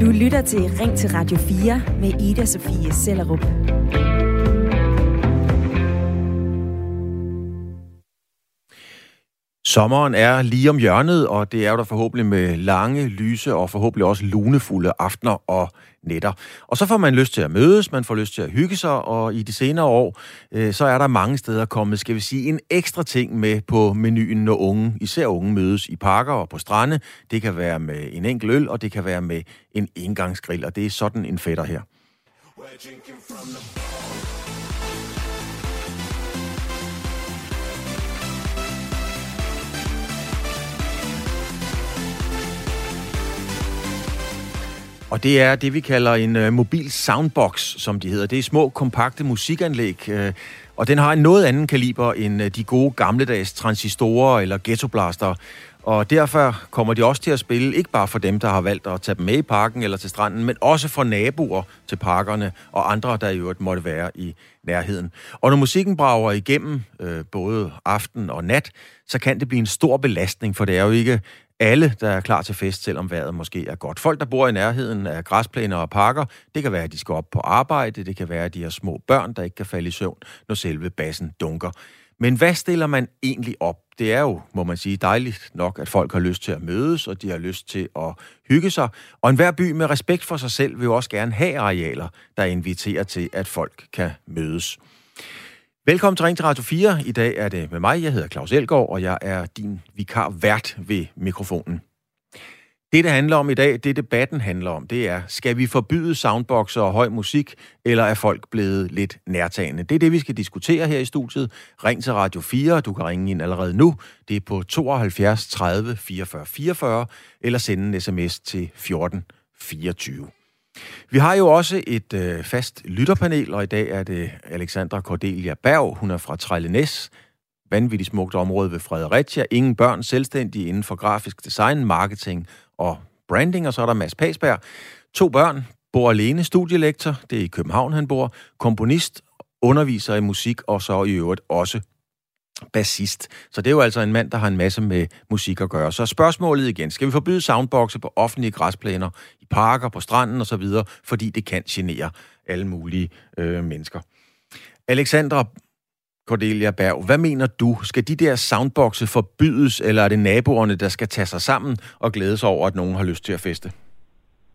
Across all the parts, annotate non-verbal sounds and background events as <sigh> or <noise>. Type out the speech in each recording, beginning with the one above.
Du lytter til Ring til Radio 4 med Ida Sofie Sellerup. Sommeren er lige om hjørnet, og det er jo der forhåbentlig med lange, lyse og forhåbentlig også lunefulde aftener og nætter. Og så får man lyst til at mødes, man får lyst til at hygge sig, og i de senere år, øh, så er der mange steder kommet, skal vi sige, en ekstra ting med på menuen, når unge, især unge, mødes i parker og på strande. Det kan være med en enkelt øl, og det kan være med en engangsgrill, og det er sådan en fætter her. Og det er det, vi kalder en øh, mobil soundbox, som de hedder. Det er små, kompakte musikanlæg, øh, og den har en noget anden kaliber end øh, de gode gamledags transistorer eller ghettoblaster. Og derfor kommer de også til at spille, ikke bare for dem, der har valgt at tage dem med i parken eller til stranden, men også for naboer til parkerne og andre, der i øvrigt måtte være i nærheden. Og når musikken brager igennem øh, både aften og nat, så kan det blive en stor belastning, for det er jo ikke alle, der er klar til fest, selvom vejret måske er godt. Folk, der bor i nærheden af græsplæner og parker, det kan være, at de skal op på arbejde, det kan være, at de har små børn, der ikke kan falde i søvn, når selve bassen dunker. Men hvad stiller man egentlig op? Det er jo, må man sige, dejligt nok, at folk har lyst til at mødes, og de har lyst til at hygge sig. Og enhver by med respekt for sig selv vil jo også gerne have arealer, der inviterer til, at folk kan mødes. Velkommen til Ring til Radio 4. I dag er det med mig. Jeg hedder Claus Elgaard, og jeg er din vikar vært ved mikrofonen. Det, det handler om i dag, det debatten handler om, det er, skal vi forbyde soundboxer og høj musik, eller er folk blevet lidt nærtagende? Det er det, vi skal diskutere her i studiet. Ring til Radio 4, du kan ringe ind allerede nu. Det er på 72 30 44 44, eller sende en sms til 14 24. Vi har jo også et øh, fast lytterpanel, og i dag er det Alexandra Cordelia Berg. Hun er fra Trellenæs, vanvittigt smukt område ved Fredericia. Ingen børn, selvstændige inden for grafisk design, marketing og branding. Og så er der Mads Pasberg. To børn, bor alene, studielektor, det er i København, han bor, komponist, underviser i musik, og så i øvrigt også bassist. Så det er jo altså en mand, der har en masse med musik at gøre. Så spørgsmålet igen, skal vi forbyde soundboxe på offentlige græsplæner, i parker, på stranden osv., fordi det kan genere alle mulige øh, mennesker. Alexandra Cordelia Berg, hvad mener du? Skal de der soundboxe forbydes, eller er det naboerne, der skal tage sig sammen og glæde sig over, at nogen har lyst til at feste?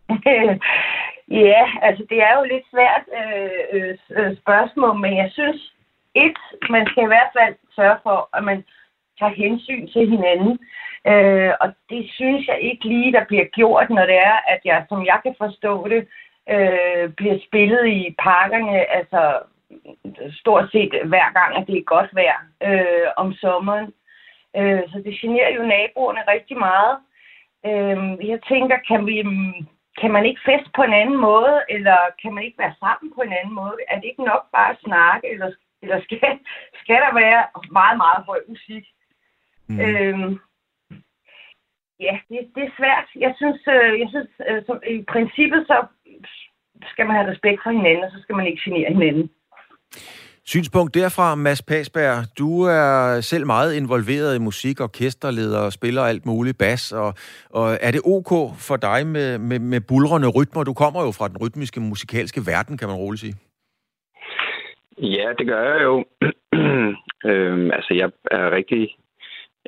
<laughs> ja, altså det er jo lidt svært øh, øh, øh spørgsmål, men jeg synes, et, man skal i hvert fald sørge for, at man tager hensyn til hinanden. Øh, og det synes jeg ikke lige, der bliver gjort, når det er, at jeg, som jeg kan forstå det, øh, bliver spillet i parkerne, altså stort set hver gang, at det er godt vejr øh, om sommeren. Øh, så det generer jo naboerne rigtig meget. Øh, jeg tænker, kan vi kan man ikke feste på en anden måde, eller kan man ikke være sammen på en anden måde? Er det ikke nok bare at snakke, eller eller skal, skal der være meget, meget høj musik? Mm. Øhm, ja, det, det er svært. Jeg synes, øh, jeg synes øh, som, i princippet så skal man have respekt for hinanden, og så skal man ikke genere hinanden. Synspunkt derfra, Mads Pasberg. Du er selv meget involveret i musik, orkesterleder og spiller alt muligt bas. Og, og er det ok for dig med, med, med bulrende rytmer? Du kommer jo fra den rytmiske musikalske verden, kan man roligt sige. Ja, det gør jeg jo. <clears throat> øhm, altså, jeg er rigtig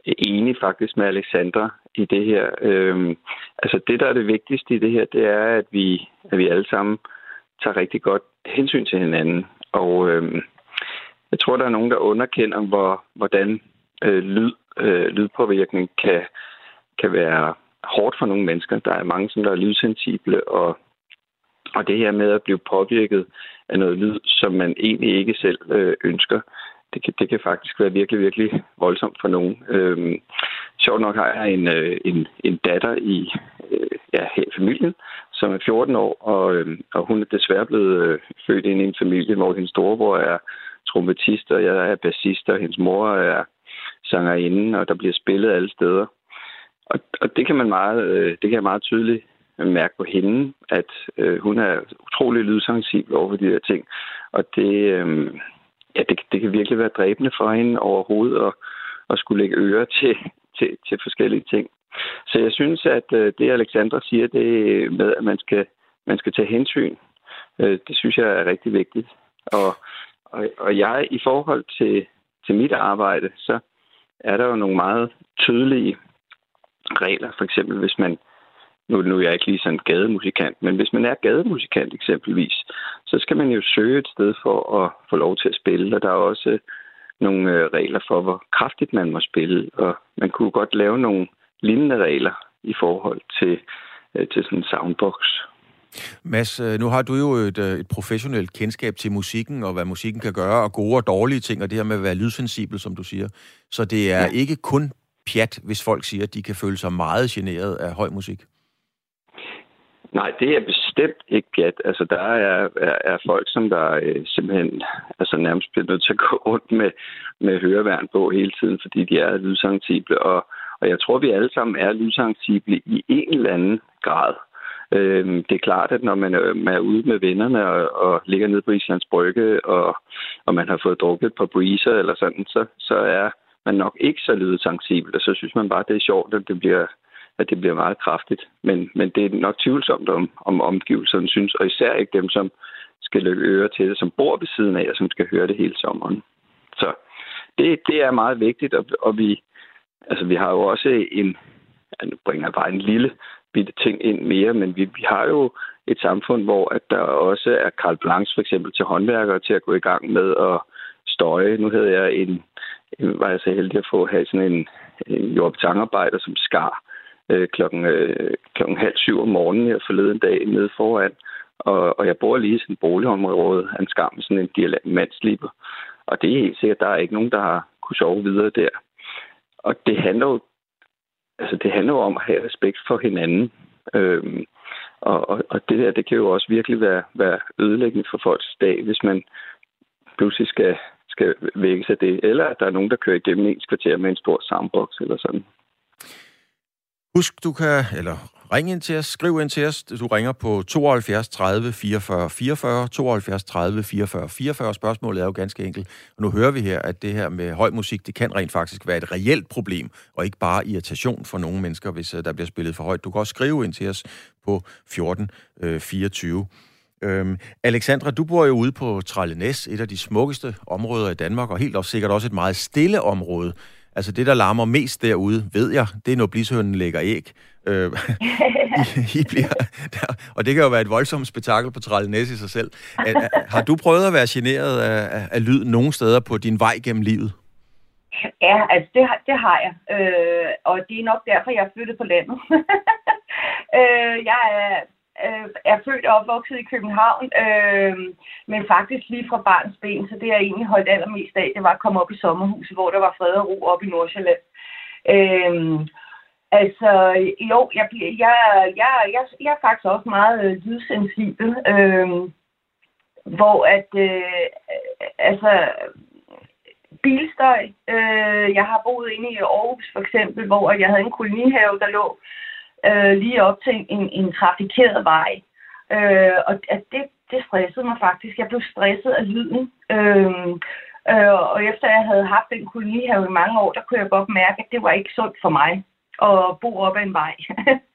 enig faktisk med Alexandra i det her. Øhm, altså, det, der er det vigtigste i det her, det er, at vi, at vi alle sammen tager rigtig godt hensyn til hinanden. Og øhm, jeg tror, der er nogen, der underkender, hvor, hvordan øh, lyd, øh, lydpåvirkning kan, kan være hårdt for nogle mennesker. Der er mange, som der er lydsensible, og og det her med at blive påvirket af noget lyd, som man egentlig ikke selv øh, ønsker, det kan, det kan faktisk være virkelig, virkelig voldsomt for nogen. Øhm, sjovt nok har jeg en, øh, en, en datter i øh, ja, her i familien, som er 14 år, og, øh, og hun er desværre blevet øh, født ind i en familie, hvor hendes storebror er trompetist, og jeg er bassist, og hendes mor er sangerinde, og der bliver spillet alle steder. Og, og det kan man meget, øh, det kan jeg meget tydeligt mærke på hende, at øh, hun er utrolig lydsensibel over for de her ting. Og det, øh, ja, det, det kan virkelig være dræbende for hende overhovedet at, at skulle lægge øre <laughs> til, til, til forskellige ting. så jeg synes, at øh, det Alexandra siger, det med, at man skal, man skal tage hensyn, øh, det synes jeg er rigtig vigtigt. Og, og, og jeg, i forhold til, til mit arbejde, så er der jo nogle meget tydelige regler. For eksempel, hvis man nu, nu er jeg ikke lige sådan gademusikant, men hvis man er gademusikant eksempelvis, så skal man jo søge et sted for at få lov til at spille, og der er også nogle øh, regler for, hvor kraftigt man må spille, og man kunne godt lave nogle lignende regler i forhold til, øh, til sådan en soundbox. Mads, øh, nu har du jo et, et professionelt kendskab til musikken, og hvad musikken kan gøre, og gode og dårlige ting, og det her med at være lydsensibel, som du siger. Så det er ja. ikke kun pjat, hvis folk siger, at de kan føle sig meget generet af høj musik. Nej, det er bestemt ikke pjat. Altså, der er, er, er folk, som der øh, simpelthen altså, nærmest bliver nødt til at gå <laughs> rundt med, med høreværn på hele tiden, fordi de er lydsensible. Og, og jeg tror, vi alle sammen er lydsensible i en eller anden grad. Øh, det er klart, at når man er, man er ude med vennerne og, og ligger nede på Islands Brygge, og, og man har fået drukket et par breezer eller sådan, så, så er man nok ikke så lydsensibel, og så synes man bare, det er sjovt, at det bliver at det bliver meget kraftigt. Men, men det er nok tvivlsomt, om, om omgivelserne synes, og især ikke dem, som skal løbe øre til det, som bor ved siden af, og som skal høre det hele sommeren. Så det, det er meget vigtigt, og, og vi, altså, vi har jo også en, nu bringer jeg bare en lille bitte ting ind mere, men vi, vi har jo et samfund, hvor at der også er Karl Blanche for eksempel til håndværkere til at gå i gang med at støje. Nu havde jeg en, var jeg så heldig at få have sådan en, en jordbetangarbejder, som skar øh, klokken, øh, klokken halv syv om morgenen her forleden dag nede foran. Og, og jeg bor lige i sådan et boligområde, en skam med sådan en diamantslipper. Og det er helt sikkert, der er ikke nogen, der har kunne sove videre der. Og det handler jo, altså det handler jo om at have respekt for hinanden. Øhm, og, og, og det der, det kan jo også virkelig være, være ødelæggende for folks dag, hvis man pludselig skal, skal vække sig det. Eller at der er nogen, der kører igennem ens kvarter med en stor soundbox eller sådan. Husk, du kan, eller ring ind til os, skriv ind til os. Du ringer på 72 30 44 44, 72 30 44 44. Spørgsmålet er jo ganske enkelt. Og nu hører vi her, at det her med høj musik, det kan rent faktisk være et reelt problem, og ikke bare irritation for nogle mennesker, hvis øh, der bliver spillet for højt. Du kan også skrive ind til os på 14 24. Øh, øhm, Alexandra, du bor jo ude på Trallenæs, et af de smukkeste områder i Danmark, og helt også sikkert også et meget stille område. Altså det, der larmer mest derude, ved jeg, det er, når blishønnen lægger æg. Øh, I, I bliver, der, og det kan jo være et voldsomt spektakel på Trællenæs i sig selv. Er, har du prøvet at være generet af, af, af lyd nogen steder på din vej gennem livet? Ja, altså det, det har jeg. Øh, og det er nok derfor, jeg er flyttet på landet. <laughs> øh, jeg er øh, er født og opvokset i København, øh, men faktisk lige fra barns ben, så det jeg egentlig holdt allermest af, det var at komme op i sommerhuset, hvor der var fred og ro op i Nordsjælland. Øh, altså, jo, jeg, jeg, jeg, jeg, jeg er faktisk også meget øh, lydsensibel, øh, hvor at, øh, altså, bilstøj. Øh, jeg har boet inde i Aarhus for eksempel, hvor jeg havde en kolonihave, der lå øh, lige op til en, en trafikeret vej. Øh, og at det, det stressede mig faktisk. Jeg blev stresset af lyden. Øh, øh, og efter jeg havde haft den kolonihave i mange år, der kunne jeg godt mærke, at det var ikke sundt for mig at bo op ad en vej. <laughs>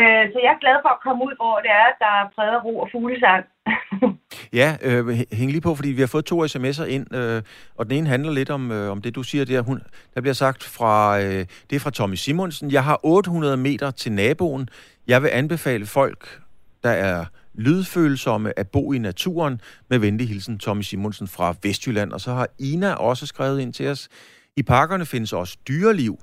øh, så jeg er glad for at komme ud, hvor det er, der er fred og ro og fuglesang. <laughs> Ja, øh, hæng lige på, fordi vi har fået to sms'er ind, øh, og den ene handler lidt om, øh, om det, du siger der. Hun, der bliver sagt fra, øh, det er fra Tommy Simonsen. Jeg har 800 meter til naboen. Jeg vil anbefale folk, der er lydfølsomme at bo i naturen. Med venlig hilsen, Tommy Simonsen fra Vestjylland. Og så har Ina også skrevet ind til os. I parkerne findes også dyreliv,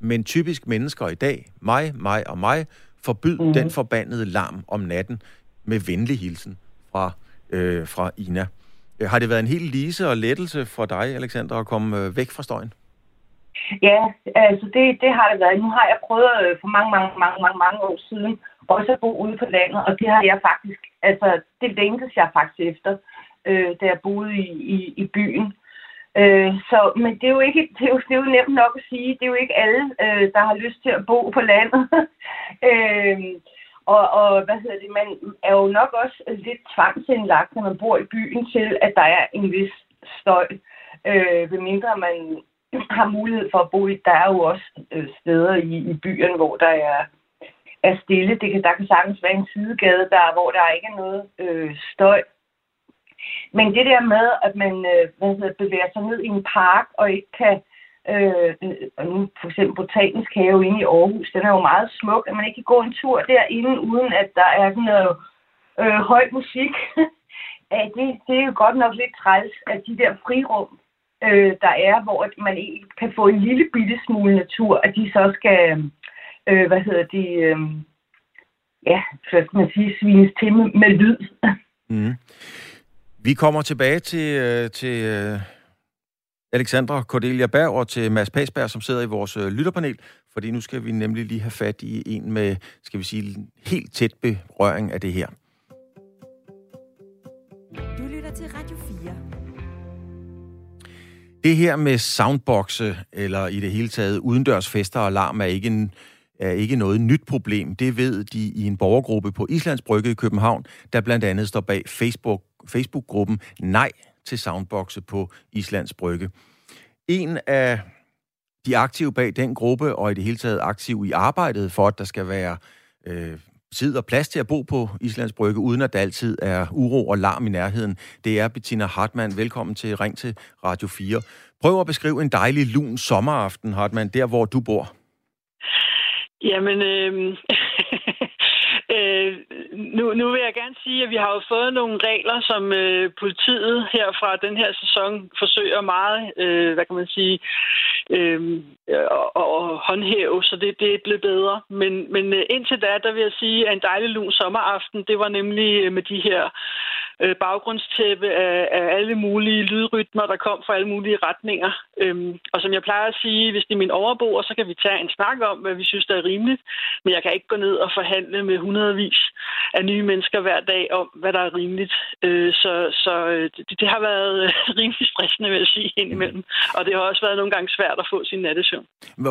men typisk mennesker i dag, mig, mig og mig, forbyd mm. den forbandede larm om natten med venlig hilsen fra øh, fra Ina. Øh, har det været en helt lise og lettelse for dig, Alexander, at komme øh, væk fra støjen? Ja, altså det, det har det været. Nu har jeg prøvet øh, for mange, mange, mange, mange, mange år siden også at bo ude på landet, og det har jeg faktisk, altså det længtes jeg faktisk efter, øh, da jeg boede i, i, i byen. Øh, så, men det er, jo ikke, det, er jo, det er jo nemt nok at sige, det er jo ikke alle, øh, der har lyst til at bo på landet. <laughs> øh, og, og hvad hedder det, man er jo nok også lidt tvangsindlagt, når man bor i byen, til at der er en vis støj. Øh, ved mindre man <clears throat> har mulighed for at bo i. Der er jo også øh, steder i, i byen, hvor der er, er stille. Det kan, der kan sagtens være en sidegade, der, hvor der ikke er noget øh, støj. Men det der med, at man øh, hvad hedder, bevæger sig ned i en park og ikke kan øh, nu for eksempel botanisk have inde i Aarhus, den er jo meget smuk, at man ikke kan gå en tur derinde, uden at der er sådan noget øh, øh, høj musik. <laughs> ja, det, det er jo godt nok lidt træls, at de der frirum, øh, der er, hvor man ikke kan få en lille bitte smule natur, at de så skal, øh, hvad hedder de, øh, ja, så skal man sige, svines til med, med lyd. <laughs> Mm. Vi kommer tilbage til, øh, til øh, Alexandra Cordelia Berg og til Mads Pasberg, som sidder i vores øh, lytterpanel, fordi nu skal vi nemlig lige have fat i en med, skal vi sige, helt tæt berøring af det her. Du lytter til Radio 4. Det her med soundboxe, eller i det hele taget udendørs fester og alarm, er ikke, en, er ikke noget nyt problem. Det ved de i en borgergruppe på Islands Brygge i København, der blandt andet står bag Facebook, Facebook-gruppen Nej til soundboxe på Islands Brygge. En af de aktive bag den gruppe, og i det hele taget aktiv i arbejdet for, at der skal være øh, tid og plads til at bo på Islands Brygge, uden at der altid er uro og larm i nærheden. Det er Bettina Hartmann. Velkommen til Ring til Radio 4. Prøv at beskrive en dejlig lun sommeraften, Hartmann, der hvor du bor. Jamen, øh, Øh, nu, nu vil jeg gerne sige, at vi har jo fået nogle regler, som øh, politiet her fra den her sæson forsøger meget, øh, hvad kan man sige, øh, at, at håndhæve, så det, det er blevet bedre. Men, men øh, indtil da, der vil jeg sige, at en dejlig lun sommeraften, det var nemlig øh, med de her øh, baggrundstæppe af, af alle mulige lydrytmer, der kom fra alle mulige retninger. Øhm, og som jeg plejer at sige, hvis det er min overboer, så kan vi tage en snak om, hvad vi synes, der er rimeligt. Men jeg kan ikke gå ned og forhandle med hundredvis af nye mennesker hver dag om, hvad der er rimeligt. Øh, så så øh, det, det har været øh, <laughs> rimelig stressende, vil jeg sige, indimellem. Og det har også været nogle gange svært at få sin nattesøvn.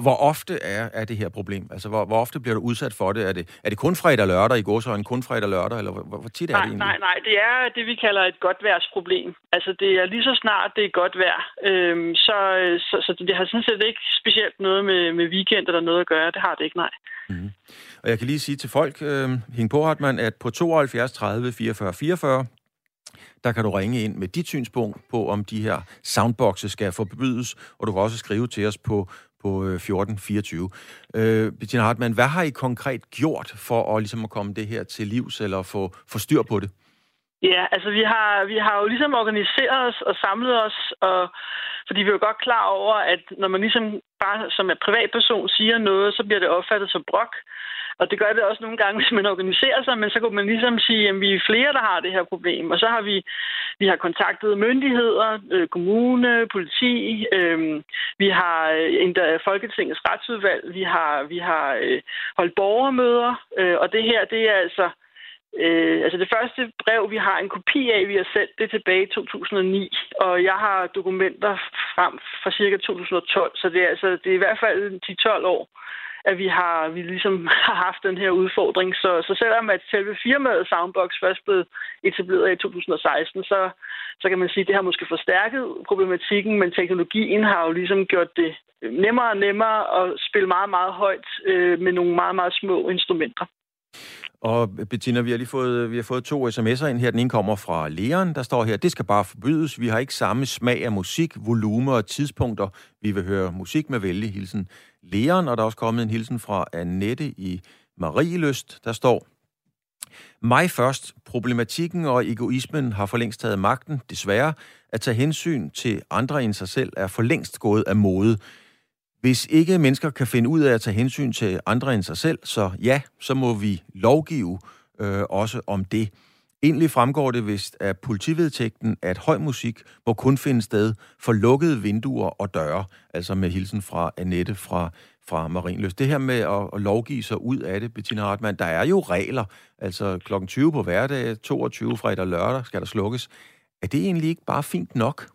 Hvor ofte er, er det her problem? Altså, hvor, hvor ofte bliver du udsat for det? Er det, er det kun fredag og lørdag i en kun fredag og lørdag, eller hvor, hvor tit er nej, det egentlig? Nej, nej, det er det, vi kalder et godt værsproblem. Altså, det er lige så snart, det er godt vejr. Øhm, så, så, så det har sådan set ikke specielt noget med, med weekend eller noget at gøre. Det har det ikke, nej. Mm. Og jeg kan lige sige til folk, øh, Hing på, Hartmann, at på 72 30 44 44, der kan du ringe ind med dit synspunkt på, om de her soundboxes skal forbydes, og du kan også skrive til os på på øh, 1424. Øh, Bettina Hartmann, hvad har I konkret gjort for at, ligesom at komme det her til livs, eller få, få styr på det? Ja, altså vi har, vi har jo ligesom organiseret os og samlet os, og, fordi vi er jo godt klar over, at når man ligesom bare som en privatperson siger noget, så bliver det opfattet som brok. Og det gør det også nogle gange, <laughs> hvis man organiserer sig, men så kunne man ligesom sige, at vi er flere, der har det her problem. Og så har vi, vi har kontaktet myndigheder, øh, kommune, politi, øh, vi har øh, endda Folketingets retsudvalg, vi har, vi har øh, holdt borgermøder, øh, og det her, det er altså Øh, altså det første brev, vi har en kopi af, vi har sendt det tilbage i 2009, og jeg har dokumenter frem fra cirka 2012, så det er, altså, det er i hvert fald 10-12 år, at vi har vi ligesom <laughs> har haft den her udfordring. Så, så selvom at selve firmaet Soundbox først blev etableret i 2016, så, så kan man sige, at det har måske forstærket problematikken, men teknologien har jo ligesom gjort det nemmere og nemmere at spille meget, meget højt øh, med nogle meget, meget små instrumenter. Og øh, Bettina, vi har lige fået, vi har fået to sms'er ind her. Den ene kommer fra Leon, der står her, det skal bare forbydes. Vi har ikke samme smag af musik, volume og tidspunkter. Vi vil høre musik med vældig hilsen. Leon, og der er også kommet en hilsen fra Annette i Marieløst, der står, mig først. Problematikken og egoismen har for længst taget magten. Desværre, at tage hensyn til andre end sig selv er for længst gået af mode. Hvis ikke mennesker kan finde ud af at tage hensyn til andre end sig selv, så ja, så må vi lovgive øh, også om det. Egentlig fremgår det vist af politivedtægten, at høj musik må kun finde sted for lukkede vinduer og døre, altså med hilsen fra Annette fra, fra Marinløs. Det her med at, at lovgive sig ud af det, Bettina Hartmann, der er jo regler, altså kl. 20 på hverdag, 22 fredag og lørdag skal der slukkes. Er det egentlig ikke bare fint nok?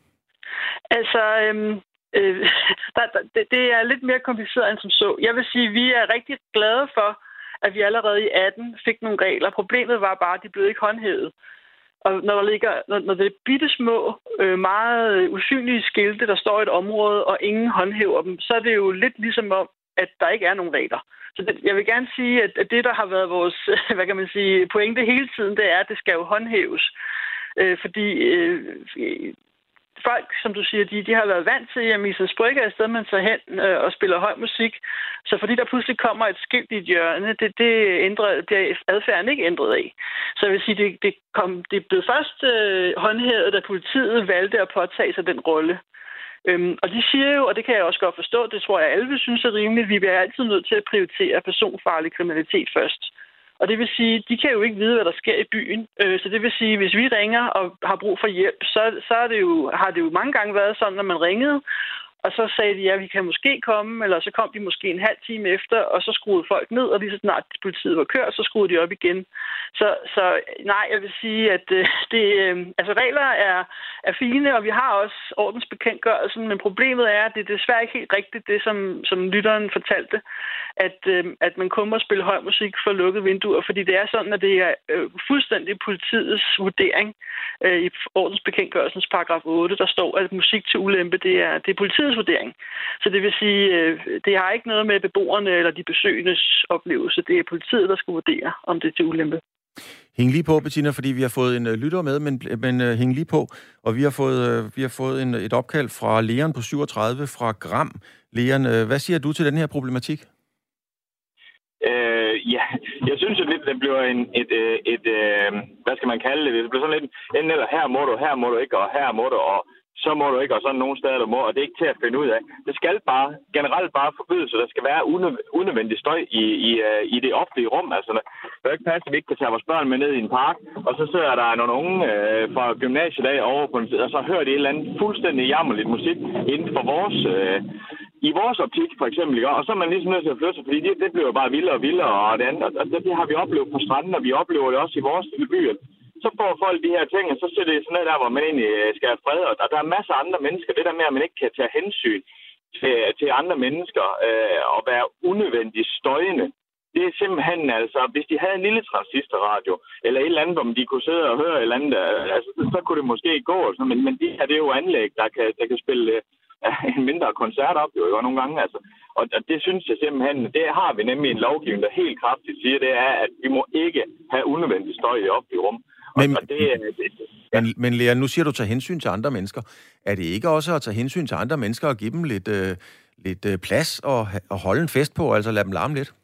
Altså, øhm, Øh, <laughs> der, der, det, det er lidt mere kompliceret end som så. Jeg vil sige, at vi er rigtig glade for, at vi allerede i 18 fik nogle regler. Problemet var bare, at de blev ikke håndhævet. Og når der ligger, når, når det er bitte små, øh, meget usynlige skilte, der står i et område, og ingen håndhæver dem, så er det jo lidt ligesom om, at der ikke er nogen regler. Så det, jeg vil gerne sige, at, at det, der har været vores <laughs> hvad kan man sige, pointe hele tiden, det er, at det skal jo håndhæves. Øh, fordi øh, folk, som du siger, de, de har været vant til, at Mrs. Brygge er et sted, man tager hen øh, og spiller høj musik. Så fordi der pludselig kommer et skilt i et hjørne, det, det ændrer, bliver adfærden ikke ændret af. Så jeg vil sige, det, det, kom, det blev først øh, håndhævet, da politiet valgte at påtage sig den rolle. Øhm, og de siger jo, og det kan jeg også godt forstå, det tror jeg alle vil synes er rimeligt, vi bliver altid nødt til at prioritere personfarlig kriminalitet først. Og det vil sige, de kan jo ikke vide, hvad der sker i byen. Øh, så det vil sige, hvis vi ringer og har brug for hjælp, så, så er det jo, har det jo mange gange været sådan, når man ringede, og så sagde de, ja, vi kan måske komme, eller så kom de måske en halv time efter, og så skruede folk ned, og lige så snart politiet var kørt, så skruede de op igen. Så, så nej, jeg vil sige, at øh, <laughs> det, øh, altså regler er, er fine, og vi har også ordensbekendtgørelsen, men problemet er, at det er desværre ikke helt rigtigt, det som, som lytteren fortalte, at, øh, at man kun må spille høj musik for lukkede vinduer, fordi det er sådan, at det er øh, fuldstændig politiets vurdering øh, i ordensbekendtgørelsens paragraf 8, der står, at musik til ulempe, det er, det er politiets vurdering. Så det vil sige, øh, det har ikke noget med beboerne eller de besøgendes oplevelse. Det er politiet, der skal vurdere, om det er til ulempe. Hæng lige på, Bettina, fordi vi har fået en øh, lytter med, men, øh, men uh, hæng lige på. Og vi har fået, uh, vi har fået en, et opkald fra Leon på 37 fra Gram. Leon, uh, hvad siger du til den her problematik? Øh, ja, jeg synes jo lidt, det bliver en, et, et, et, øh, hvad skal man kalde det? Det bliver sådan lidt, enten eller her må du, her må du ikke, og her må du, og så må du ikke, og sådan nogle steder, du må, og det er ikke til at finde ud af. Det skal bare, generelt bare forbydes, så der skal være unødvendig støj i, i, øh, i det offentlige rum. Altså, det er ikke passe, at vi ikke kan tage vores børn med ned i en park, og så sidder der nogle unge øh, fra gymnasiet af over på en og så hører de et eller andet fuldstændig jammerligt musik inden for vores, øh, i vores optik for eksempel, ikke? og så er man ligesom nødt til at flytte sig, fordi det, det bliver bare vildere og vildere, og det andet, og det, det har vi oplevet på stranden, og vi oplever det også i vores lille by, så får folk de her ting, og så ser det sådan noget der, hvor man egentlig øh, skal have fred, og der, der er masser af andre mennesker. Det der med, at man ikke kan tage hensyn til, til andre mennesker øh, og være unødvendigt støjende, det er simpelthen altså, hvis de havde en lille transistorradio, eller et eller andet, hvor de kunne sidde og høre et eller andet, øh, altså, så kunne det måske gå, altså, men, men det her det er jo anlæg, der kan, der kan spille øh, <laughs> en mindre koncert op, jo, jo nogle gange, altså. Og det synes jeg simpelthen, det har vi nemlig en lovgivning, der helt kraftigt siger, det er, at vi må ikke have unødvendig støj i offentlige rum. Men, og det, det, ja. men, men Lea, nu siger du tage hensyn til andre mennesker. Er det ikke også at tage hensyn til andre mennesker og give dem lidt, øh, lidt øh, plads og, og holde en fest på, altså lade dem larme lidt?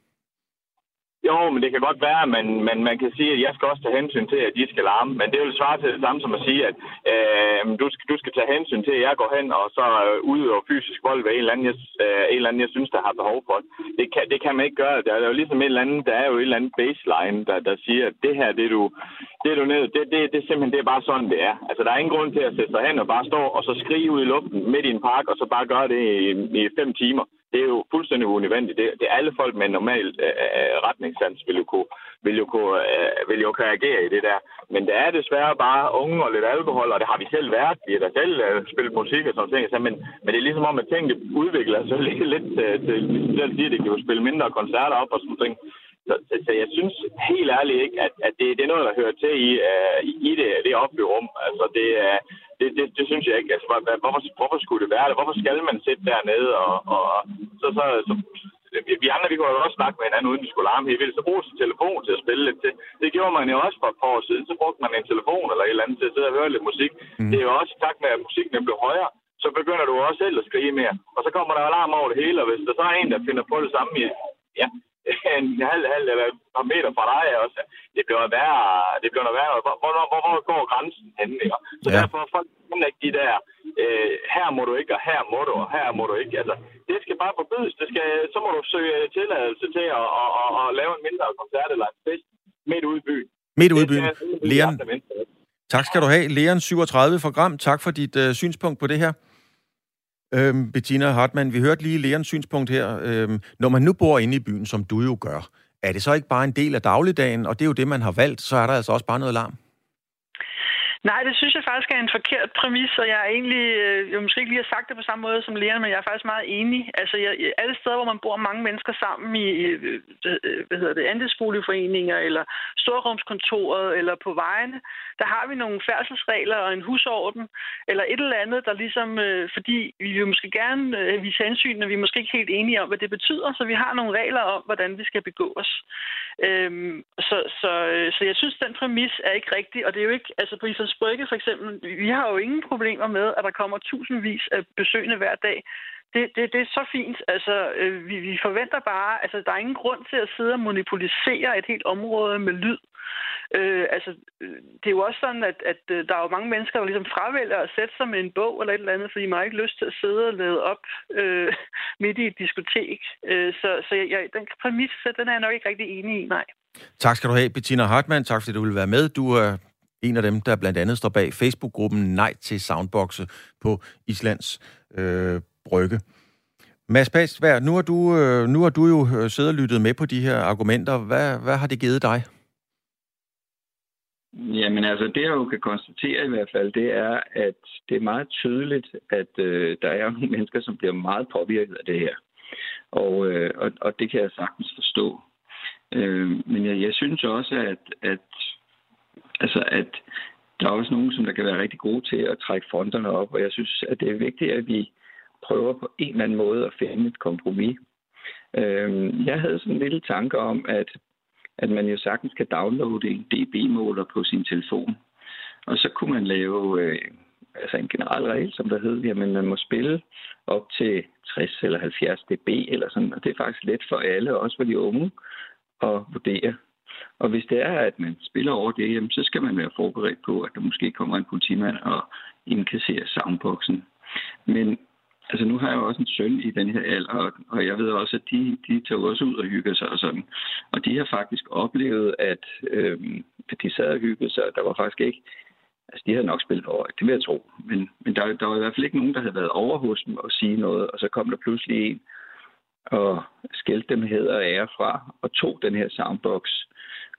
Jo, men det kan godt være, men, man, man, man kan sige, at jeg skal også tage hensyn til, at de skal larme. Men det vil svare til det samme som at sige, at øh, du, skal, du skal tage hensyn til, at jeg går hen og så øh, udøver fysisk vold ved en eller, anden, jeg, øh, en eller anden, jeg synes, der har behov for det. Kan, det kan man ikke gøre. Der er jo ligesom en eller anden, der er jo et eller andet baseline, der, der siger, at det her, det du, det du ned, det, det, det, simpelthen det er bare sådan, det er. Altså, der er ingen grund til at sætte sig hen og bare stå og så skrige ud i luften midt i en park, og så bare gøre det i, i fem timer det er jo fuldstændig unødvendigt. Det, det er alle folk med normal øh, øh, retningssans vil jo, kunne, vil, jo kunne, øh, vil jo kunne agere i det der. Men det er desværre bare unge og lidt alkohol, og det har vi selv været. Vi har da selv øh, spillet musik og sådan ting. Men, men det er ligesom om, at tingene udvikler sig <laughs> lidt, lidt øh, til, til, siger, at det kan jo spille mindre koncerter op og sådan ting. Så, så, så jeg synes helt ærligt ikke, at, at det, det er noget, der hører til i, uh, i det, det offentlige rum. Altså, det, uh, det, det, det synes jeg ikke. Altså, hvorfor, hvorfor skulle det være det? Hvorfor skal man sidde dernede? Og, og så, så, så, vi andre, vi kunne jo også snakke med hinanden, uden vi skulle larme helt vildt. Så bruge sin telefon til at spille lidt til. Det gjorde man jo også for et par år siden. Så brugte man en telefon eller et eller andet til at sidde og høre lidt musik. Mm. Det er jo også i takt med, at musikken blev højere, så begynder du også selv at skrige mere. Og så kommer der alarm over det hele, og hvis der så er en, der finder på det samme, ja, en halv, halv eller et par meter fra dig også. Det bliver værre. Det bliver værre. Hvor, hvor, hvor, hvor går grænsen hen? Ikke? Så ja. derfor folk ikke de der, øh, her må du ikke, og her må du, og her må du ikke. Altså, det skal bare forbydes. Det skal, så må du søge tilladelse til at, at, at, at lave en mindre koncert eller en fest midt ude i byen. Midt ude i byen. Leon, tak skal du have. Leon 37 for Gram. Tak for dit uh, synspunkt på det her. Øhm, Bettina Hartmann, vi hørte lige Leons synspunkt her. Øhm, når man nu bor inde i byen, som du jo gør, er det så ikke bare en del af dagligdagen, og det er jo det, man har valgt, så er der altså også bare noget larm? Nej, det synes jeg faktisk er en forkert præmis, og jeg er egentlig, jo jeg måske ikke lige har sagt det på samme måde som Lea, men jeg er faktisk meget enig. Altså, jeg, alle steder, hvor man bor mange mennesker sammen i, øh, øh, hvad hedder det, andelsboligforeninger, eller storrumskontoret, eller på vejene, der har vi nogle færdselsregler og en husorden, eller et eller andet, der ligesom, fordi vi vil måske gerne vise hensyn, når vi er måske ikke helt enige om, hvad det betyder, så vi har nogle regler om, hvordan vi skal begå os. Øhm, så, så, så jeg synes, den præmis er ikke rigtig, og det er jo ikke, altså på Islands Brygge for eksempel, vi har jo ingen problemer med, at der kommer tusindvis af besøgende hver dag. Det, det, det er så fint. Altså, øh, vi, vi forventer bare, altså der er ingen grund til at sidde og monopolisere et helt område med lyd. Øh, altså, øh, det er jo også sådan, at, at øh, der er jo mange mennesker, der ligesom fravælger at sætte sig med en bog eller et eller andet, fordi de har ikke lyst til at sidde og lade op øh, <laughs> midt i et diskotek. Øh, så så jeg, den præmis, den er jeg nok ikke rigtig enig i, nej. Tak skal du have, Bettina Hartmann. Tak fordi du vil være med. Du er en af dem, der blandt andet står bag Facebook-gruppen Nej til Soundboxe på Islands øh, Brygge. Mads Pasvær, nu har du, øh, nu har du jo øh, siddet og lyttet med på de her argumenter. Hvad, hvad har det givet dig? Jamen altså, det jeg jo kan konstatere i hvert fald, det er, at det er meget tydeligt, at øh, der er nogle mennesker, som bliver meget påvirket af det her. Og, øh, og, og det kan jeg sagtens forstå. Øh, men jeg, jeg synes også, at, at, altså, at der er også nogen, som der kan være rigtig gode til at trække fronterne op, og jeg synes, at det er vigtigt, at vi prøver på en eller anden måde at finde et kompromis. Øh, jeg havde sådan en lille tanke om, at at man jo sagtens kan downloade en dB-måler på sin telefon. Og så kunne man lave øh, altså en generel regel, som der hed, at man må spille op til 60 eller 70 dB eller sådan, og det er faktisk let for alle, også for de unge, at vurdere. Og hvis det er, at man spiller over det, jamen, så skal man være forberedt på, at der måske kommer en politimand og indkasserer soundboxen. Men Altså nu har jeg jo også en søn i den her alder, og jeg ved også, at de, de tager også ud og hygger sig og sådan. Og de har faktisk oplevet, at, øh, at de sad og hyggede sig. Der var faktisk ikke... Altså, de havde nok spillet for det vil jeg tro. Men, men der, der var i hvert fald ikke nogen, der havde været over hos dem og sige noget, og så kom der pludselig en og skældte dem hed og ære fra, og tog den her soundbox.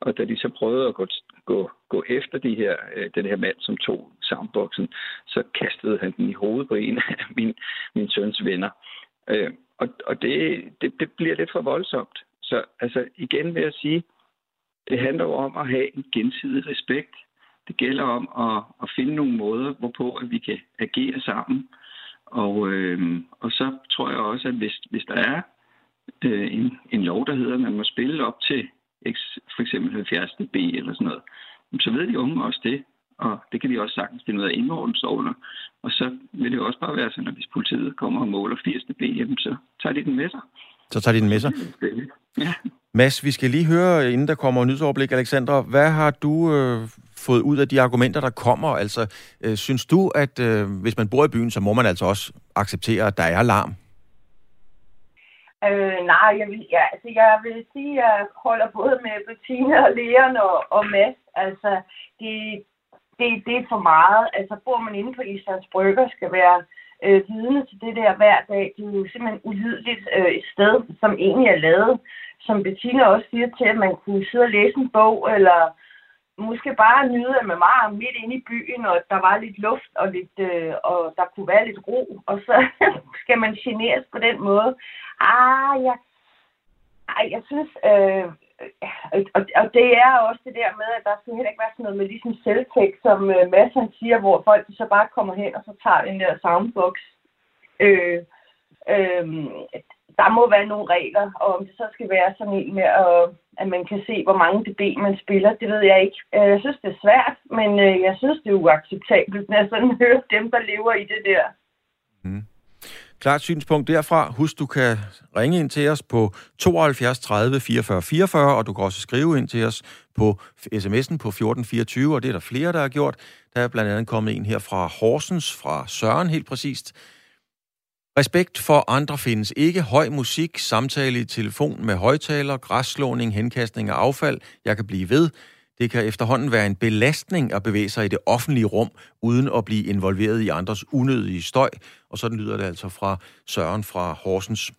Og da de så prøvede at gå, gå, gå efter de her, øh, den her mand, som tog soundboxen, så kastede han den i hovedet på en af <laughs> min, min søns venner. Øh, og og det, det, det bliver lidt for voldsomt. Så altså, igen vil jeg sige, det handler jo om at have en gensidig respekt. Det gælder om at, at finde nogle måder, hvorpå at vi kan agere sammen. Og, øh, og så tror jeg også, at hvis, hvis der er øh, en, en lov, der hedder, at man må spille op til for eksempel 70 dB eller sådan noget, så ved de unge også det, og det kan de også sagtens finde ud af indordens under. Og så vil det også bare være sådan, at hvis politiet kommer og måler 80 dB, jamen, så tager de den med sig. Så tager de den med sig? Ja. Mads, vi skal lige høre, inden der kommer nyhedsoverblik, Alexandra, hvad har du øh, fået ud af de argumenter, der kommer? Altså, øh, synes du, at øh, hvis man bor i byen, så må man altså også acceptere, at der er larm? Øh, nej, jeg vil, ja, altså, jeg vil sige, at jeg holder både med Bettina og Leon og, og Mads. Altså, det, det, det er for meget. Altså, bor man inde på Islands Brygger, skal være øh, vidne til det der hver dag. Det er jo simpelthen ulideligt øh, et sted, som egentlig er lavet, som Bettina også siger til, at man kunne sidde og læse en bog, eller måske bare nyde, at man var midt inde i byen, og der var lidt luft, og, lidt, øh, og der kunne være lidt ro, og så <laughs> skal man generes på den måde. Ah, ja. Ej, jeg synes, øh, og, og det er også det der med, at der skal heller ikke være sådan noget med ligesom selvtægt, som øh, Mads han siger, hvor folk så bare kommer hen, og så tager den der soundbox. Øh, øh, der må være nogle regler, og om det så skal være sådan en med, at, at man kan se, hvor mange dB man spiller, det ved jeg ikke. Øh, jeg synes, det er svært, men øh, jeg synes, det er uacceptabelt, når jeg sådan <laughs> hører dem, der lever i det der. Mm. Klart synspunkt derfra. Husk, du kan ringe ind til os på 72 30 44 44, og du kan også skrive ind til os på sms'en på 1424, og det er der flere, der har gjort. Der er blandt andet kommet en her fra Horsens, fra Søren helt præcist. Respekt for andre findes ikke. Høj musik, samtale i telefon med højtaler, græsslåning, henkastning af affald. Jeg kan blive ved. Det kan efterhånden være en belastning at bevæge sig i det offentlige rum, uden at blive involveret i andres unødige støj. Og sådan lyder det altså fra Søren fra Horsens.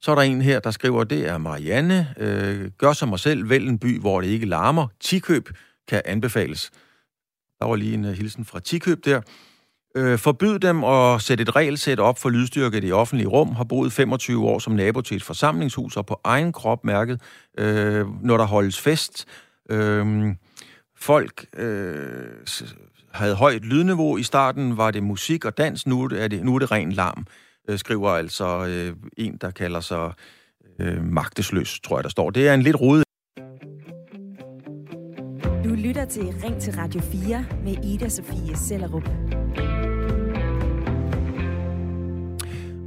Så er der en her, der skriver, det er Marianne. Øh, gør som mig selv, vælg en by, hvor det ikke larmer. Tikøb kan anbefales. Der var lige en øh, hilsen fra Tikøb der. Øh, forbyd dem at sætte et regelsæt op for lydstyrke i det offentlige rum. Har boet 25 år som nabo til et forsamlingshus og på egen krop mærket, øh, når der holdes fest. Øh, folk øh, havde højt lydniveau. I starten var det musik og dans, nu er det, nu er det ren larm, øh, skriver altså øh, en, der kalder sig øh, magtesløs, tror jeg, der står. Det er en lidt rodet du lytter til Ring til Radio 4 med Ida Sofie Sellerup.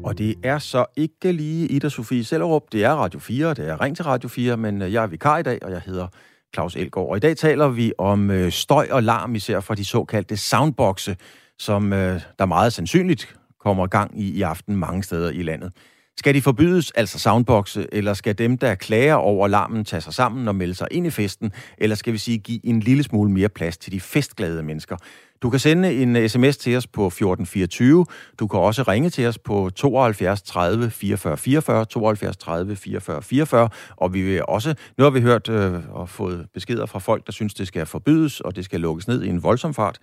Og det er så ikke lige Ida Sofie Sellerup, det er Radio 4, det er Ring til Radio 4, men øh, jeg er vikar i dag, og jeg hedder Claus Elgaard. Og i dag taler vi om øh, støj og larm, især fra de såkaldte soundboxe, som øh, der meget sandsynligt kommer gang i i aften mange steder i landet. Skal de forbydes, altså soundboxe, eller skal dem, der klager over larmen, tage sig sammen og melde sig ind i festen, eller skal vi sige give en lille smule mere plads til de festglade mennesker? Du kan sende en sms til os på 1424. Du kan også ringe til os på 72 30 44 44, 72 30 44 44, og vi vil også, nu har vi hørt øh, og fået beskeder fra folk, der synes, det skal forbydes, og det skal lukkes ned i en voldsom fart.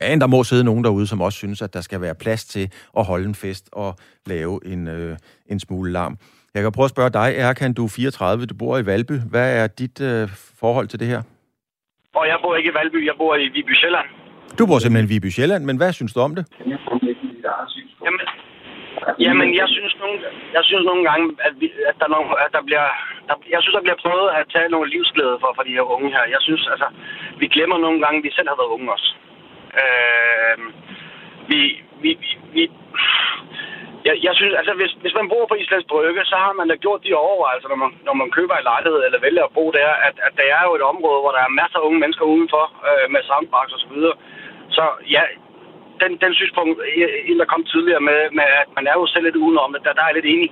Men der må sidde nogen derude, som også synes, at der skal være plads til at holde en fest og lave en, øh, en smule larm. Jeg kan prøve at spørge dig, Erkan, du er 34, du bor i Valby. Hvad er dit øh, forhold til det her? Og jeg bor ikke i Valby, jeg bor i Viby Sjælland. Du bor simpelthen i Viby Sjælland, men hvad synes du om det? Jamen, jamen jeg synes nogle, jeg synes nogle gange, at, vi, at, der, nogle, at der bliver, der, jeg synes, der bliver prøvet at tage nogle livsglæde for, for de her unge her. Jeg synes, altså, vi glemmer nogle gange, at vi selv har været unge også. Øh, vi, vi, vi, vi jeg, jeg synes, altså hvis, hvis man bor på Islands Brygge, så har man da gjort de overvejelser, når man, når man køber en lejlighed eller vælger at bo der, at, at der er jo et område, hvor der er masser af unge mennesker udenfor øh, med soundbox og så videre. Så ja, den, den synspunkt, en der kom tidligere med, med, at man er jo selv lidt udenom det, der, der er jeg lidt enig.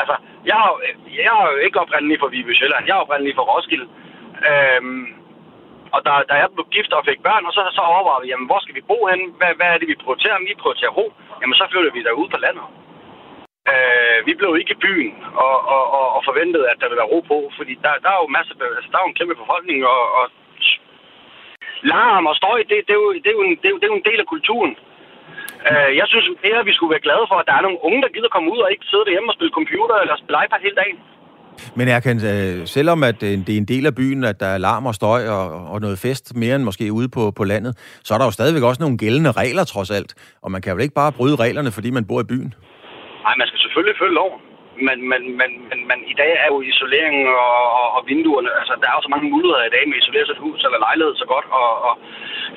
Altså, jeg har, jeg er jo ikke oprindelig fra Viby Sjælland, jeg er oprindelig fra Roskilde. Øhm, og da, da jeg blev gift og fik børn, og så, så overvejede vi, jamen, hvor skal vi bo hen? Hvad, hvad er det, vi prioriterer? Vi prioriterer ro. Jamen, så flytter vi ud på landet. Øh, vi blev ikke i byen og, og, og, og forventede, at der ville være ro på, fordi der, der er jo masser, altså, der er jo en kæmpe befolkning, og, og larm og støj, det, det, er jo, det, er jo en, det, er jo, det er jo en del af kulturen. Øh, jeg synes mere, at vi skulle være glade for, at der er nogle unge, der gider komme ud og ikke sidde derhjemme og spille computer eller spille iPad hele dagen. Men jeg kan, øh, selvom at øh, det er en del af byen, at der er larm og støj og, og noget fest, mere end måske ude på, på landet, så er der jo stadigvæk også nogle gældende regler trods alt. Og man kan vel ikke bare bryde reglerne, fordi man bor i byen? Nej, man skal selvfølgelig følge loven. Men, men, men, men, men i dag er jo isoleringen og, og, og vinduerne, altså der er jo så mange muligheder i dag med at isolere sit hus eller lejlighed så godt, og, og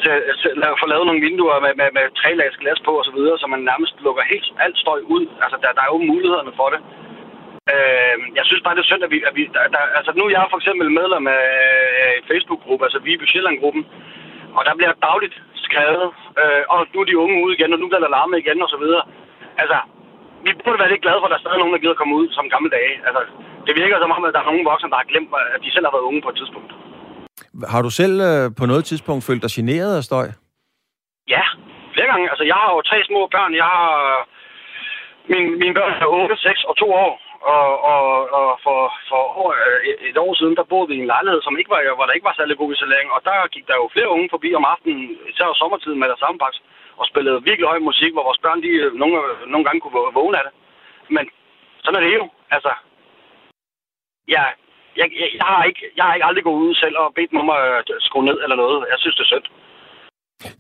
så, til, få lavet nogle vinduer med, med, med tre lags glas på osv., så, videre, så man nærmest lukker helt alt støj ud. Altså der, der er jo mulighederne for det. Øh, jeg synes bare, det er synd, at vi... At vi der, der, altså nu er jeg for eksempel medlem af en Facebook-gruppe, altså Viby Sjælland-gruppen, og der bliver dagligt skrevet, øh, og nu er de unge ude igen, og nu bliver der larmet igen, og så videre. Altså, vi burde være lidt glade for, at der er stadig nogen, der gider komme ud som gamle dage. Altså, det virker som om, at der er nogen voksne, der har glemt, at de selv har været unge på et tidspunkt. Har du selv øh, på noget tidspunkt følt dig generet af støj? Ja, flere gange. Altså, jeg har jo tre små børn. Jeg har... Min, mine børn er 8, 6 og 2 år. Og, og, og for, for år, øh, et, et år siden, der boede vi i en lejlighed, som ikke var, hvor der ikke var særlig god isolering. Og der gik der jo flere unge forbi om aftenen, især sommertiden med der samme pakke, og spillede virkelig høj musik, hvor vores børn lige øh, nogle, øh, nogle gange kunne vågne af det. Men sådan er det jo. Altså, ja, jeg, jeg, jeg, har ikke, jeg har ikke aldrig gået ud selv og bedt mig om at skrue ned eller noget. Jeg synes, det er synd.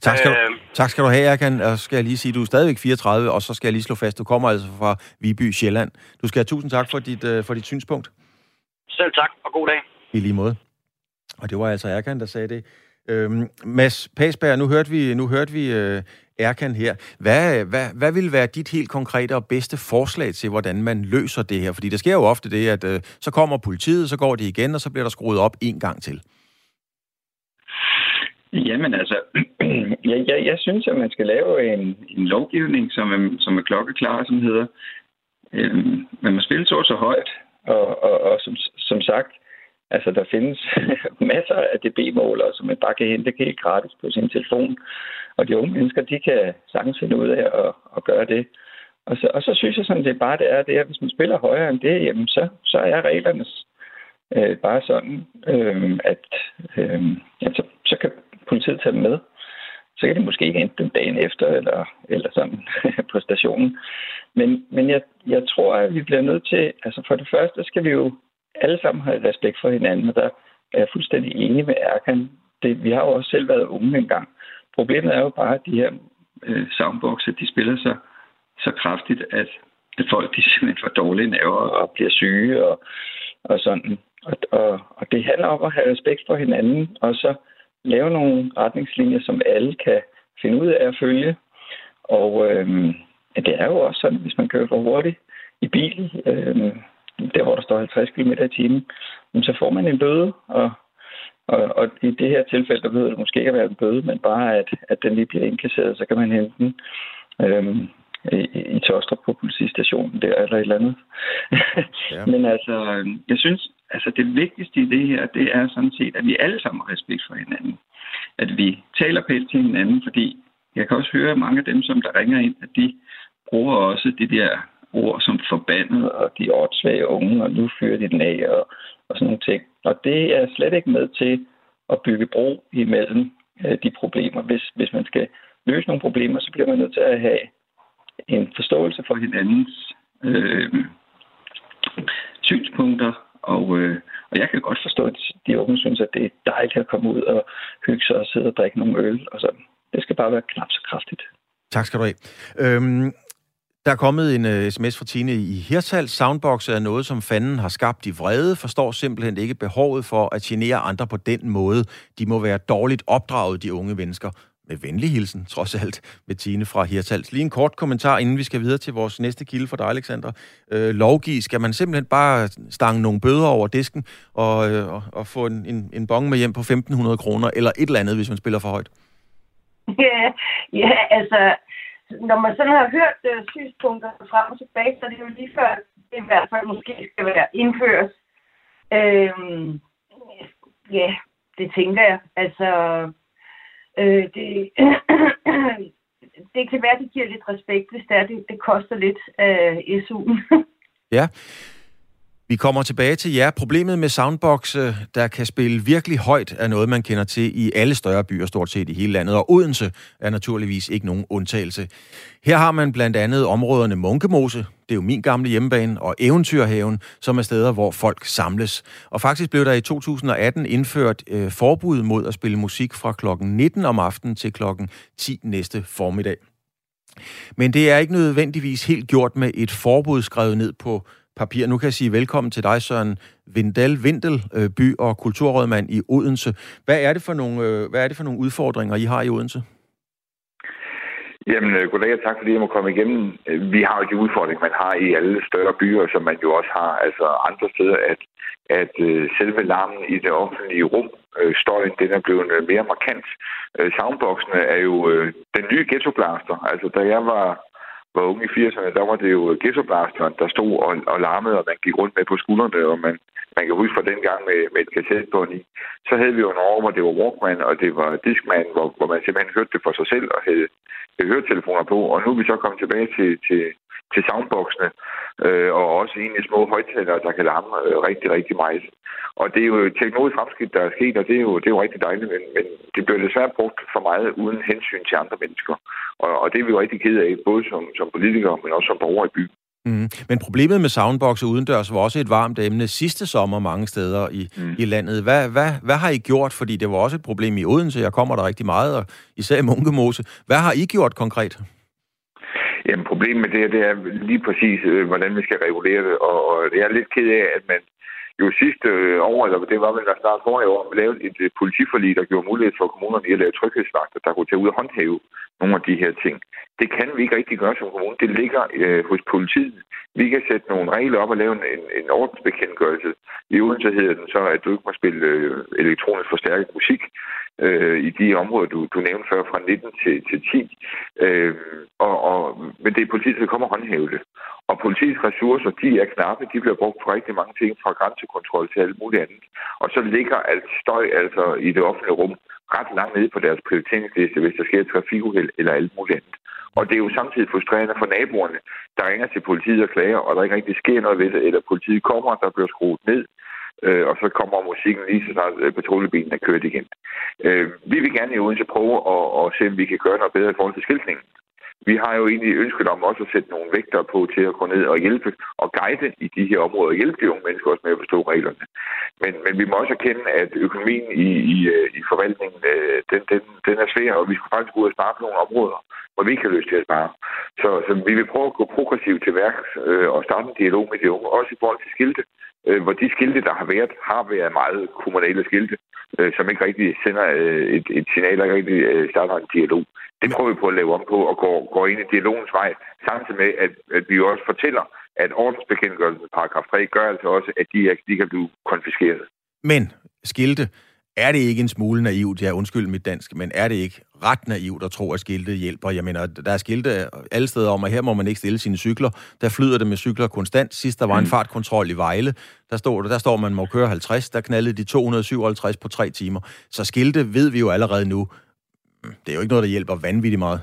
Tak skal, øh, du, tak skal du have, Erkan. Og så skal jeg lige sige, at du er stadigvæk 34, og så skal jeg lige slå fast, du kommer altså fra Viby, Sjælland. Du skal have tusind tak for dit, uh, for dit synspunkt. Selv tak, og god dag. I lige måde. Og det var altså Erkan, der sagde det. Øhm, Mads Pasberg, nu hørte vi, nu hørte vi uh, Erkan her. Hvad, hvad, hvad vil være dit helt konkrete og bedste forslag til, hvordan man løser det her? Fordi der sker jo ofte det, at uh, så kommer politiet, så går de igen, og så bliver der skruet op en gang til. Jamen altså, <clears throat> jeg, jeg, jeg synes, at man skal lave en, en lovgivning, som er, som er klokkeklar, som hedder, øh, man må spille så så højt, og, og, og som, som sagt, altså der findes <laughs> masser af DB-målere, som man bare kan hente helt gratis på sin telefon, og de unge mennesker, de kan sagtens finde ud af at, at gøre det. Og så, og så synes jeg sådan, det bare det er, det er, at hvis man spiller højere end det, jamen så, så er reglerne øh, bare sådan, øh, at, øh, at så, så kan politiet tage dem med. så kan de måske ikke hente dem dagen efter, eller, eller sådan <laughs> på stationen. Men, men jeg, jeg tror, at vi bliver nødt til, altså for det første skal vi jo alle sammen have respekt for hinanden, og der er jeg fuldstændig enig med Erkan. Det, vi har jo også selv været unge engang. Problemet er jo bare, at de her øh, soundboxer, de spiller sig så kraftigt, at, folk de <laughs> simpelthen får dårlige nerver og bliver syge og, og sådan. Og, og, og det handler om at have respekt for hinanden, og så lave nogle retningslinjer, som alle kan finde ud af at følge. Og øh, det er jo også sådan, hvis man kører for hurtigt i bil, øh, der hvor der står 50 km i timen, så får man en bøde, og, og, og i det her tilfælde, der behøver det måske ikke at være en bøde, men bare at, at den lige bliver indkasseret, så kan man hente den. Øh, i, i Tostrup på politistationen der, eller et eller andet. Ja. <laughs> Men altså, jeg synes, altså det vigtigste i det her, det er sådan set, at vi alle sammen har respekt for hinanden. At vi taler pænt til hinanden, fordi jeg kan også høre mange af dem, som der ringer ind, at de bruger også det der ord som forbandet, og de åndssvage unge, og nu fyrer de den af, og, og sådan nogle ting. Og det er slet ikke med til at bygge bro imellem øh, de problemer. Hvis, hvis man skal løse nogle problemer, så bliver man nødt til at have en forståelse for hinandens øh, synspunkter, og, øh, og jeg kan godt forstå, at de unge synes, at det er dejligt at komme ud og hygge sig og sidde og drikke nogle øl og sådan. Det skal bare være knap så kraftigt. Tak skal du have. Øhm, der er kommet en uh, sms fra Tine i Hirtals. Soundbox er noget, som fanden har skabt i vrede, forstår simpelthen ikke behovet for at genere andre på den måde. De må være dårligt opdraget, de unge mennesker med venlig hilsen, trods alt, Bettine fra Hirtals. Lige en kort kommentar, inden vi skal videre til vores næste kilde for dig, Alexander. Øh, lovgiv, skal man simpelthen bare stange nogle bøder over disken og, øh, og, og få en, en, en bong med hjem på 1.500 kroner, eller et eller andet, hvis man spiller for højt? Ja, ja altså, når man sådan har hørt øh, synspunkter frem og tilbage, så er det jo lige før, det i hvert fald måske skal være indført. Øhm, ja, det tænker jeg. Altså, Øh, det, <clears throat> det kan være, det giver lidt respekt, hvis det er, det, det koster lidt af øh, SU'en. <laughs> ja. Vi kommer tilbage til jer. Problemet med soundboxe, øh, der kan spille virkelig højt, er noget, man kender til i alle større byer, stort set i hele landet. Og Odense er naturligvis ikke nogen undtagelse. Her har man blandt andet områderne Munkemose, det er jo min gamle hjemmebane, og Eventyrhaven, som er steder, hvor folk samles. Og faktisk blev der i 2018 indført øh, forbud mod at spille musik fra klokken 19 om aftenen til klokken 10 næste formiddag. Men det er ikke nødvendigvis helt gjort med et forbud skrevet ned på papir. Nu kan jeg sige velkommen til dig, Søren Vindel Vindel, by- og kulturrådmand i Odense. Hvad er, det for nogle, øh, hvad er det for nogle udfordringer, I har i Odense? Jamen, øh, goddag og tak, fordi jeg må komme igennem. Øh, vi har jo de udfordringer, man har i alle større byer, som man jo også har altså andre steder, at, at øh, selve larmen i det offentlige rum, støjen, den er blevet mere markant. Soundboxene er jo den nye ghettoblaster. Altså, da jeg var var unge i 80'erne, der var det jo ghettoblasteren, der stod og, og larmede, og man gik rundt med på skuldrene, og man, man kan huske fra den gang med, med et kassettebånd i. Så havde vi jo en år, hvor det var Walkman, og det var Discman, hvor, hvor man simpelthen hørte det for sig selv og havde Øh, høretelefoner på. Og nu er vi så kommet tilbage til, til, til soundboxene, øh, og også egentlig små højtalere, der kan larme øh, rigtig, rigtig meget. Og det er jo teknologisk fremskridt, der er sket, og det er jo, det er jo rigtig dejligt, men, men det bliver desværre brugt for meget uden hensyn til andre mennesker. Og, og det er vi jo rigtig ked af, både som, som politikere, men også som borgere i byen. Mm. Men problemet med soundbox udendørs var også et varmt emne sidste sommer mange steder i, mm. i landet. Hvad, hvad, hvad har I gjort? Fordi det var også et problem i Odense. Jeg kommer der rigtig meget, og især i Munkemose. Hvad har I gjort konkret? Jamen, problemet med det her, det er lige præcis, øh, hvordan vi skal regulere det. Og, og jeg er lidt ked af, at man jo sidste øh, år, eller det var vel der snart forrige år, lavet et øh, politiforlig, der gjorde mulighed for kommunerne at lave tryghedsvagter, der kunne tage ud og håndhæve nogle af de her ting. Det kan vi ikke rigtig gøre som kommune. Det ligger øh, hos politiet. Vi kan sætte nogle regler op og lave en, en ordensbekendtgørelse. I Odense hedder den så, at du ikke må spille øh, elektronisk forstærket musik øh, i de områder, du, du nævnte før, fra 19 til, til 10. Øh, og, og, men det er politiet, der kommer og håndhæve det. Og politiets ressourcer, de er knappe. De bliver brugt på rigtig mange ting, fra grænsekontrol til alt muligt andet. Og så ligger alt støj altså i det offentlige rum ret langt nede på deres prioriteringsliste, hvis der sker et trafikuheld eller alt muligt andet. Og det er jo samtidig frustrerende for naboerne, der ringer til politiet og klager, og der ikke rigtig sker noget ved det, eller politiet kommer, der bliver skruet ned. øh, og så kommer musikken lige så snart øh, patruljebilen er kørt igen. Øh, vi vil gerne i Odense prøve at, at se, om vi kan gøre noget bedre i forhold til skiltningen. Vi har jo egentlig ønsket om også at sætte nogle vægter på til at gå ned og hjælpe og guide i de her områder og hjælpe de unge mennesker også med at forstå reglerne. Men, men vi må også erkende, at økonomien i, i, øh, i forvaltningen, øh, den, den, den er svær, og vi skal faktisk gå ud og spare på nogle områder, hvor vi ikke har lyst til at spare. Så, så vi vil prøve at gå progressivt til værks øh, og starte en dialog med de unge, også i forhold til skilte, øh, hvor de skilte, der har været, har været meget kommunale skilte, øh, som ikke rigtig sender øh, et, et signal, der ikke rigtig øh, starter en dialog. Det prøver vi på at lave om på og går, går ind i dialogens vej, samtidig med, at, at vi også fortæller, at ordensbekendtgørelsen paragraf 3 gør altså også, at de, de kan blive konfiskeret. Men skilte, er det ikke en smule naivt, ja undskyld mit dansk, men er det ikke ret naivt at tro, at skilte hjælper? Jeg mener, der er skilte alle steder om, at her må man ikke stille sine cykler. Der flyder det med cykler konstant. Sidst der var en mm. fartkontrol i Vejle, der står, der står man må køre 50, der knaldede de 257 på tre timer. Så skilte ved vi jo allerede nu, det er jo ikke noget, der hjælper vanvittigt meget.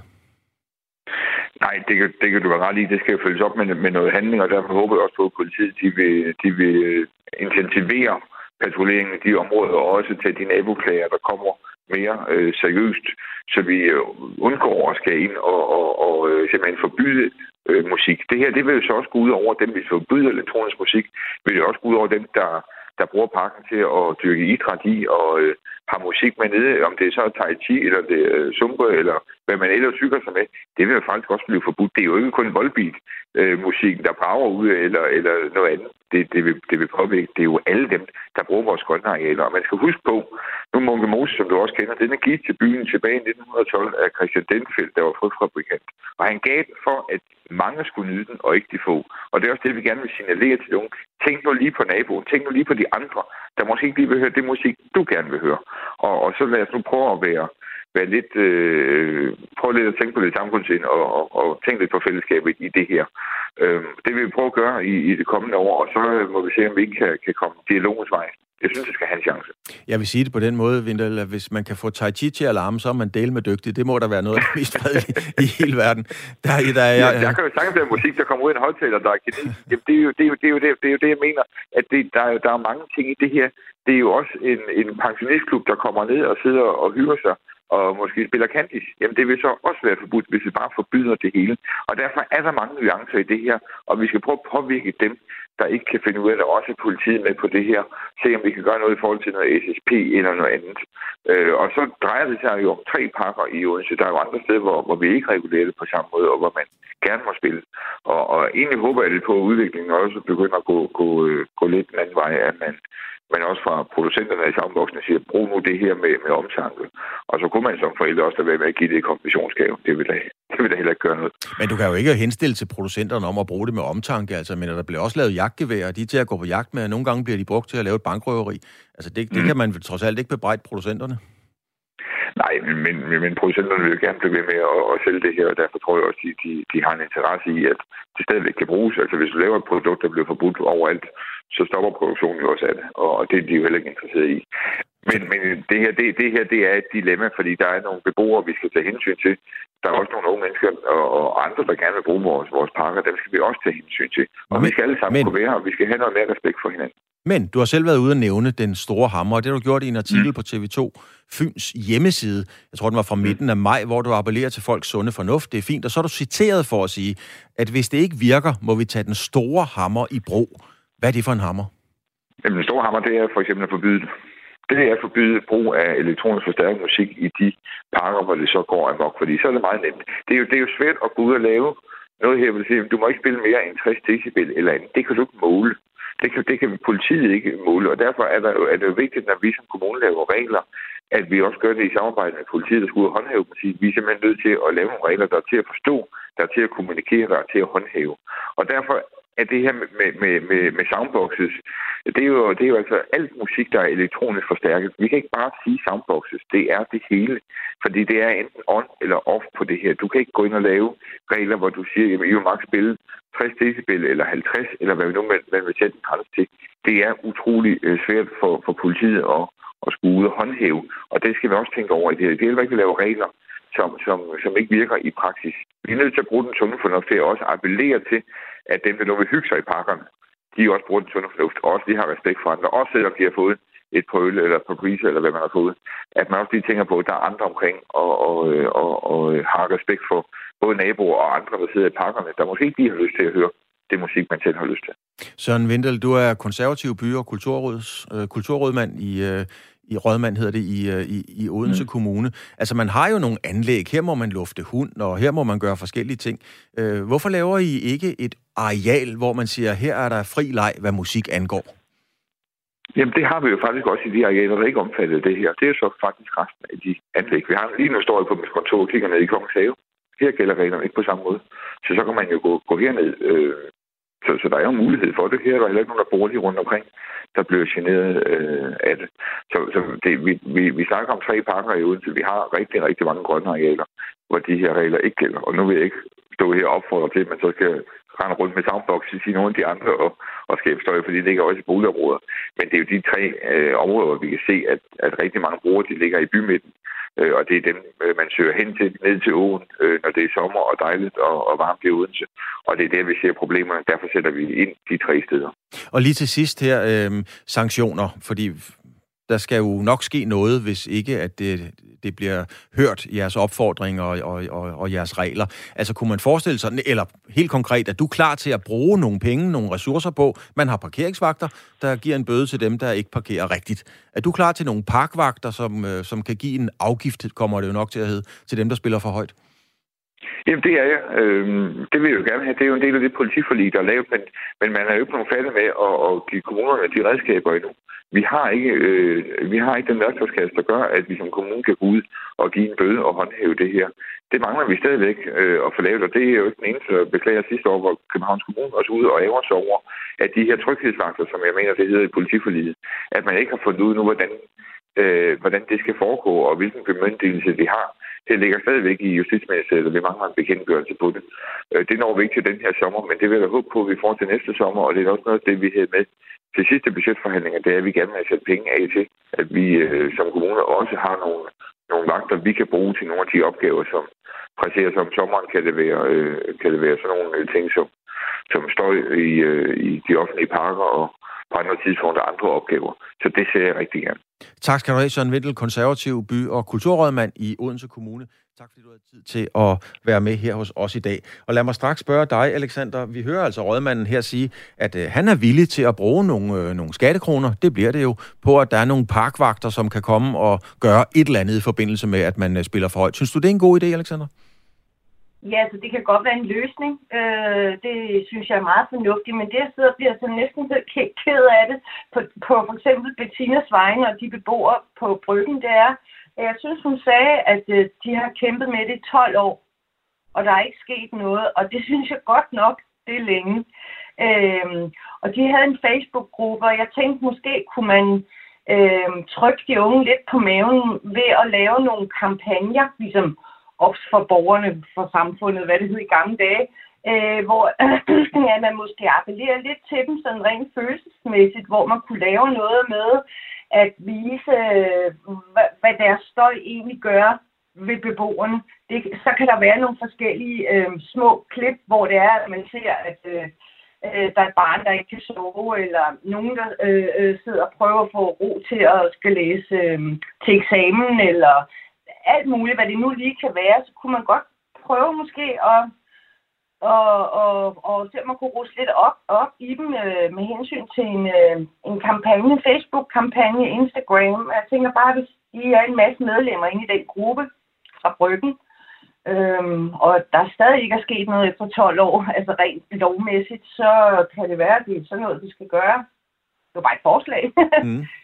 Nej, det kan, det kan du være ret i. Det skal jo følges op med, med noget handling, og derfor håber jeg også på, at politiet de vil, de vil intensivere patruljeringen i de områder, og også til de naboklager, der kommer mere øh, seriøst, så vi øh, undgår at skal ind og, og, og øh, simpelthen forbyde øh, musik. Det her, det vil jo så også gå ud over dem, hvis vi forbyder elektronisk musik, vil det også gå ud over dem, der, der bruger parken til at dyrke idræt i og øh, har musik med nede, om det er så tai chi, eller det er øh, zumba, eller hvad man ellers hygger sig med, det vil jo faktisk også blive forbudt. Det er jo ikke kun voldbeat øh, musikken, der brager ud, eller, eller noget andet. Det, det, vil, det vil påvirke. Det er jo alle dem, der bruger vores grønnearealer. Og man skal huske på, nu Munke Mose, som du også kender, den er givet til byen tilbage i 1912 af Christian Denfeldt, der var frugtfabrikant. Og han gav den for, at mange skulle nyde den, og ikke de få. Og det er også det, vi gerne vil signalere til nogen. Tænk nu lige på naboen. Tænk nu lige på de andre, der måske ikke lige vil høre det musik, du gerne vil høre. Og, og så lad os nu prøve at være, være lidt, øh, prøve lidt at tænke på det samfundsind og, og, og tænke lidt på fællesskabet i det her. Øh, det vil vi prøve at gøre i, i det kommende år, og så må vi se, om vi ikke kan, kan komme dialogens vej. Jeg synes, det skal have en chance. Jeg vil sige det på den måde, Vindel, at hvis man kan få Tai Chi til at larme, så er man del med dygtig. Det må der være noget af det mest fredelige <laughs> i hele verden. Der, der, er, ja, der kan jo sagtens være musik, der kommer ud af en højtaler, der er kinesisk. Det er jo det, er jo, det, er jo det, det, er jo det jeg mener, at det, der, der er mange ting i det her. Det er jo også en, en pensionistklub, der kommer ned og sidder og hygger sig og måske spiller Candice, jamen det vil så også være forbudt, hvis vi bare forbyder det hele. Og derfor er der mange nuancer i det her, og vi skal prøve at påvirke dem, der ikke kan finde ud af det, også politiet med på det her, se om vi kan gøre noget i forhold til noget SSP eller noget andet. Øh, og så drejer det sig jo om tre pakker i Odense. Der er jo andre steder, hvor, hvor vi ikke regulerer det på samme måde, og hvor man gerne må spille. Og, og egentlig håber jeg lidt på, at udviklingen også begynder at gå, gå, øh, gå lidt den anden vej, at man men også fra producenterne i sammenvoksne siger, brug nu det her med, med omtanke. Og så kunne man som forældre også være med at give det i kompensationsgave. Det vil da, <laughs> det vil da heller ikke gøre noget. Men du kan jo ikke henstille til producenterne om at bruge det med omtanke. Altså, men der bliver også lavet jagtgeværer, de er til at gå på jagt med, og nogle gange bliver de brugt til at lave et bankrøveri. Altså, det, det mm. kan man trods alt ikke bebrejde producenterne. Nej, men, men, men producenterne vil gerne blive ved med at, at sælge det her, og derfor tror jeg også, at de, de, de har en interesse i, at det stadigvæk kan bruges. Altså hvis du laver et produkt, der bliver forbudt overalt, så stopper produktionen jo også af det, og det er de jo heller ikke interesseret i. Men, men det, her, det, det her det er et dilemma, fordi der er nogle beboere, vi skal tage hensyn til. Der er også nogle unge mennesker og, og andre, der gerne vil bruge vores, vores parker. Dem skal vi også tage hensyn til. Og men, vi skal alle sammen men, kunne være her, og vi skal have noget mere respekt for hinanden. Men du har selv været ude at nævne den store hammer, og det har du gjort i en artikel mm. på TV2 Fyns hjemmeside. Jeg tror, den var fra mm. midten af maj, hvor du appellerer til folks sunde fornuft. Det er fint. Og så er du citeret for at sige, at hvis det ikke virker, må vi tage den store hammer i brug. Hvad er det for en hammer? Jamen, en stor hammer, det er for eksempel at forbyde det. Det er at forbyde brug af elektronisk forstærket musik i de parker, hvor det så går amok, fordi så er det meget nemt. Det er jo, det er jo svært at gå ud og lave noget her, vil sige, du må ikke spille mere end 60 decibel eller andet. Det kan du ikke måle. Det kan, det kan politiet ikke måle, og derfor er, der, er det jo vigtigt, når vi som kommune laver regler, at vi også gør det i samarbejde med politiet, der skulle håndhæve politiet. Vi er simpelthen nødt til at lave nogle regler, der er til at forstå, der er til at kommunikere, der er til at håndhæve. Og derfor at det her med, med, med, med soundboxes, det er, jo, det er jo altså alt musik, der er elektronisk forstærket. Vi kan ikke bare sige soundboxes. Det er det hele. Fordi det er enten on eller off på det her. Du kan ikke gå ind og lave regler, hvor du siger, at I må maks spille 60 decibel eller 50, eller hvad vi nu man, vil sætte en grænse til. Det er utrolig øh, svært for, for politiet at, at skulle ud og håndhæve. Og det skal vi også tænke over i det her. Det er ikke at lave regler, som, som, som ikke virker i praksis. Vi er nødt til at bruge den sunde fornuft til at også appellere til, at dem, der nu vil hygge sig i parkerne, de også bruger den sunde fornuft, og også lige har respekt for andre, også selvom de har fået et på øl eller på grise, eller hvad man har fået. At man også lige tænker på, at der er andre omkring, og, og, øh, og, og øh, har respekt for både naboer og andre, der sidder i parkerne, der måske ikke lige har lyst til at høre det musik, man selv har lyst til. Søren Vindel, du er konservativ by- og kulturråds, øh, kulturrådmand i, øh, i rådmand hedder det, i, øh, i, i Odense mm. Kommune. Altså, man har jo nogle anlæg. Her må man lufte hund, og her må man gøre forskellige ting. Øh, hvorfor laver I ikke et areal, hvor man siger, her er der fri leg, hvad musik angår? Jamen, det har vi jo faktisk også i de arealer, der ikke omfatter det her. Det er så faktisk resten af de anlæg. Vi har lige nu står jeg på mit kontor og kigger ned i Kongens Have. Her gælder reglerne ikke på samme måde. Så så kan man jo gå, gå herned. Øh, så, så der er jo mulighed for det. Her er heller ikke nogen, der bor lige rundt omkring, der bliver generet øh, af det. Så, så det, vi, vi, vi snakker om tre parker i Odense. Vi har rigtig, rigtig mange grønne arealer, hvor de her regler ikke gælder. Og nu vil jeg ikke stå her og opfordre til, at man så skal rende rundt med soundbox i nogle af de andre og, og skabe støj, fordi det ligger også i boligområder. Men det er jo de tre øh, områder, hvor vi kan se, at, at rigtig mange brugere de ligger i bymidten. Øh, og det er dem, øh, man søger hen til, ned til åen, øh, når det er sommer og dejligt og, og varmt i Odense. Og det er der, vi ser problemerne. Derfor sætter vi ind de tre steder. Og lige til sidst her, øh, sanktioner, fordi der skal jo nok ske noget, hvis ikke at det, det bliver hørt, jeres opfordringer og, og, og, og jeres regler. Altså kunne man forestille sig, eller helt konkret, at du er klar til at bruge nogle penge, nogle ressourcer på, man har parkeringsvagter, der giver en bøde til dem, der ikke parkerer rigtigt. Er du klar til nogle parkvagter, som, øh, som kan give en afgift, kommer det jo nok til at hedde, til dem, der spiller for højt? Jamen, det er jeg. Øhm, det vil jeg jo gerne have. Det er jo en del af det politiforlig, der er lavet, men, men man er jo ikke nogen færdig med at, at give kommunerne de redskaber endnu. Vi har ikke, øh, vi har ikke den værktøjskasse, der gør, at vi som kommune kan gå ud og give en bøde og håndhæve det her. Det mangler vi stadigvæk øh, at få lavet, og det er jo ikke den eneste, der beklager sidste år, hvor Københavns Kommune også ude og æver sig over, at de her tryghedsvagter, som jeg mener, det hedder i politiforliget, at man ikke har fundet ud nu, hvordan, øh, hvordan det skal foregå, og hvilken bemyndigelse vi har. Det ligger stadigvæk i Justitsministeriet, og vi mangler en bekendtgørelse på det. Øh, det når vi ikke til den her sommer, men det vil jeg håbe på, at vi får til næste sommer, og det er også noget af det, vi havde med til sidste budgetforhandlinger, det er, at vi gerne vil sætte penge af til, at vi øh, som kommune også har nogle, nogle vagter, vi kan bruge til nogle af de opgaver, som præcis som sommeren kan det være, øh, kan det være sådan nogle øh, ting, som, som står i, øh, i de offentlige parker og på andre tidspunkter andre opgaver. Så det ser jeg rigtig gerne. Tak skal du have, Søren Vindel, konservativ by- og kulturrådmand i Odense Kommune. Tak fordi du har tid til at være med her hos os i dag. Og lad mig straks spørge dig, Alexander. Vi hører altså rådmanden her sige, at øh, han er villig til at bruge nogle, øh, nogle skattekroner, det bliver det jo, på at der er nogle parkvagter, som kan komme og gøre et eller andet i forbindelse med, at man øh, spiller for højt. Synes du, det er en god idé, Alexander? Ja, så det kan godt være en løsning. Øh, det synes jeg er meget fornuftigt, men det jeg sidder bliver så næsten ked af det på, på for eksempel Bettinas vegne og de beboere på Bryggen, det er, jeg synes, hun sagde, at øh, de har kæmpet med det i 12 år, og der er ikke sket noget, og det synes jeg godt nok, det er længe. Øh, og de havde en Facebook-gruppe, og jeg tænkte, måske kunne man øh, trykke de unge lidt på maven ved at lave nogle kampagner, ligesom ops for borgerne, for samfundet, hvad det hed i gamle dage, øh, hvor <clears throat> ja, man måske appellerer lidt til dem sådan rent følelsesmæssigt, hvor man kunne lave noget med, at vise, øh, hvad, hvad deres støj egentlig gør ved beboerne. Det, så kan der være nogle forskellige øh, små klip, hvor det er, at man ser, at øh, øh, der er et barn, der ikke kan sove, eller nogen, der øh, øh, sidder og prøver at få ro til at skal læse øh, til eksamen, eller alt muligt, hvad det nu lige kan være, så kunne man godt prøve måske at og, og, og se om man kunne ruse lidt op, op i dem øh, med hensyn til en, øh, en kampagne, en Facebook-kampagne, Instagram. Jeg tænker bare, hvis I er en masse medlemmer inde i den gruppe fra Bryggen, øhm, og der stadig ikke er sket noget efter 12 år, <laughs> altså rent lovmæssigt, så kan det være, at det er sådan noget, vi skal gøre. Det var bare et forslag. mm. <laughs>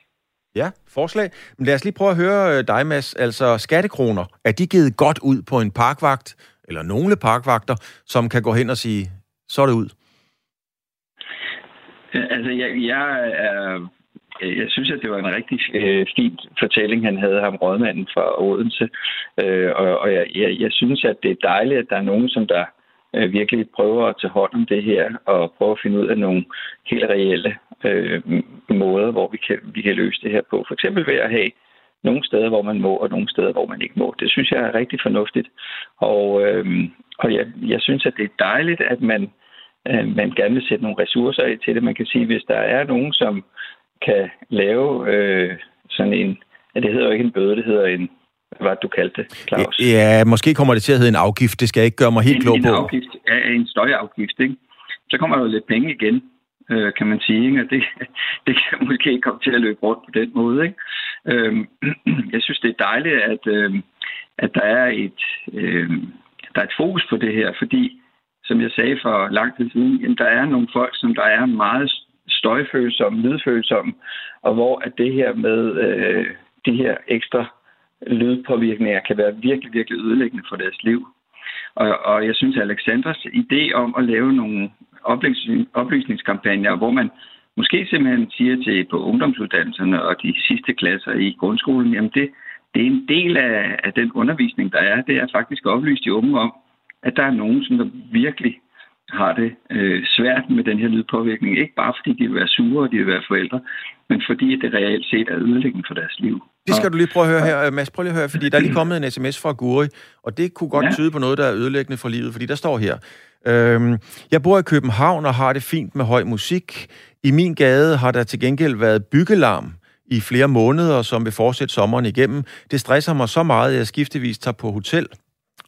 Ja, forslag. Men lad os lige prøve at høre øh, dig, Mads. Altså, skattekroner, er de givet godt ud på en parkvagt, eller nogle parkvagter, som kan gå hen og sige, så er det ud? Øh, altså, jeg, jeg er øh, jeg synes, at det var en rigtig øh, fin fortælling, han havde ham, rådmanden fra Odense. Øh, og og jeg, jeg, jeg synes, at det er dejligt, at der er nogen, som der øh, virkelig prøver at tage hånd om det her, og prøver at finde ud af nogle helt reelle øh, måder, hvor vi kan, vi kan løse det her på. For eksempel ved at have nogle steder, hvor man må, og nogle steder, hvor man ikke må. Det synes jeg er rigtig fornuftigt. Og, øh, og jeg, jeg synes, at det er dejligt, at man øh, man gerne vil sætte nogle ressourcer i til det. Man kan sige, hvis der er nogen, som kan lave øh, sådan en, ja, det hedder jo ikke en bøde, det hedder en, hvad var det, du kaldte det, Claus? Ja, måske kommer det til at hedde en afgift. Det skal jeg ikke gøre mig helt klog på. En afgift, ja, en støjafgift, ikke? Så kommer der jo lidt penge igen, øh, kan man sige, ikke? Og det, <laughs> det kan måske ikke komme til at løbe rundt på den måde, ikke? Øh, <clears throat> jeg synes, det er dejligt, at, øh, at der er et, øh, der er et fokus på det her, fordi, som jeg sagde for lang tid siden, jamen, der er nogle folk, som der er meget støjfølsomme, lydfølsomme, og hvor at det her med øh, de her ekstra lydpåvirkninger kan være virkelig, virkelig ødelæggende for deres liv. Og, og jeg synes, at Alexandras idé om at lave nogle oplysningskampagner, hvor man måske simpelthen siger til på ungdomsuddannelserne og de sidste klasser i grundskolen, jamen det, det er en del af, af den undervisning, der er. Det er faktisk at oplyse de unge om, at der er nogen, som der virkelig har det øh, svært med den her lydpåvirkning. Ikke bare fordi de vil være sure og de vil være forældre, men fordi det reelt set er ødelæggende for deres liv. Det skal du lige prøve at høre her, Mads. Prøv lige at høre, fordi der er lige kommet en sms fra Guri, og det kunne godt ja. tyde på noget, der er ødelæggende for livet, fordi der står her. Øhm, jeg bor i København og har det fint med høj musik. I min gade har der til gengæld været byggelarm i flere måneder, som vil fortsætte sommeren igennem. Det stresser mig så meget, at jeg skiftevis tager på hotel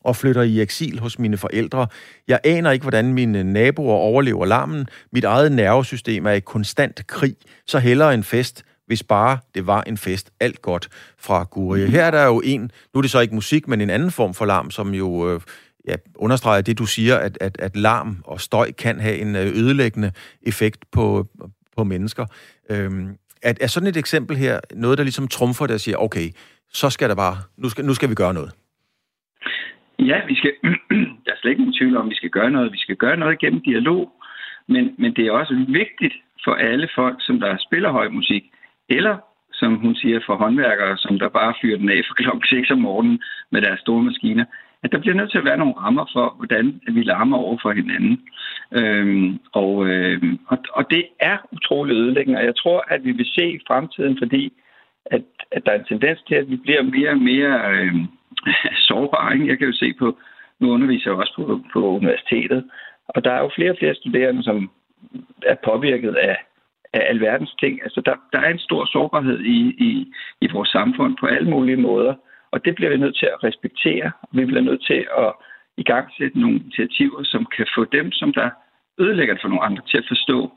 og flytter i eksil hos mine forældre. Jeg aner ikke, hvordan mine naboer overlever larmen. Mit eget nervesystem er i konstant krig, så hellere en fest, hvis bare det var en fest. Alt godt fra Guri. Her er der jo en, nu er det så ikke musik, men en anden form for larm, som jo øh, ja, understreger det, du siger, at, at, at larm og støj kan have en øh, ødelæggende effekt på, på mennesker. Øhm, at, er sådan et eksempel her noget, der ligesom trumfer, der siger, okay, så skal der bare, nu skal, nu skal vi gøre noget? Ja, vi skal, <clears throat> der er slet ikke nogen tvivl om, at vi skal gøre noget. Vi skal gøre noget gennem dialog, men, men det er også vigtigt for alle folk, som der spiller høj musik, eller som hun siger, for håndværkere, som der bare fyrer den af for klokken 6 om morgenen med deres store maskiner, at der bliver nødt til at være nogle rammer for, hvordan vi larmer over for hinanden. Øhm, og, øhm, og, og det er utrolig ødelæggende, og jeg tror, at vi vil se i fremtiden, fordi at, at der er en tendens til, at vi bliver mere og mere øhm, <laughs> sårbare. Ikke? Jeg kan jo se på, nu underviser jeg også på, på universitetet, og der er jo flere og flere studerende, som er påvirket af, af alverdens ting. Altså, der, der er en stor sårbarhed i, i, i vores samfund på alle mulige måder, og det bliver vi nødt til at respektere. Vi bliver nødt til at i gang sætte nogle initiativer, som kan få dem, som der ødelægger det for nogle andre, til at forstå,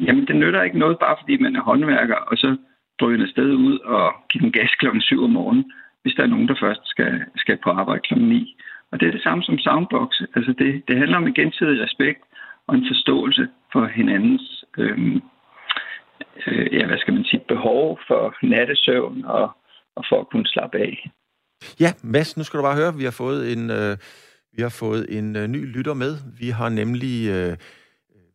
jamen det nytter ikke noget, bare fordi man er håndværker, og så drøner sted ud og giver den gas klokken 7 om morgenen, hvis der er nogen, der først skal, skal på arbejde klokken 9. Og det er det samme som soundbox. Altså det, det handler om en gensidig respekt og en forståelse for hinandens øhm, øh, ja, hvad skal man sige, behov for nattesøvn og, og for at kunne slappe af. Ja, Mads, nu skal du bare høre, vi har fået en, øh, vi har fået en øh, ny lytter med. Vi har nemlig øh,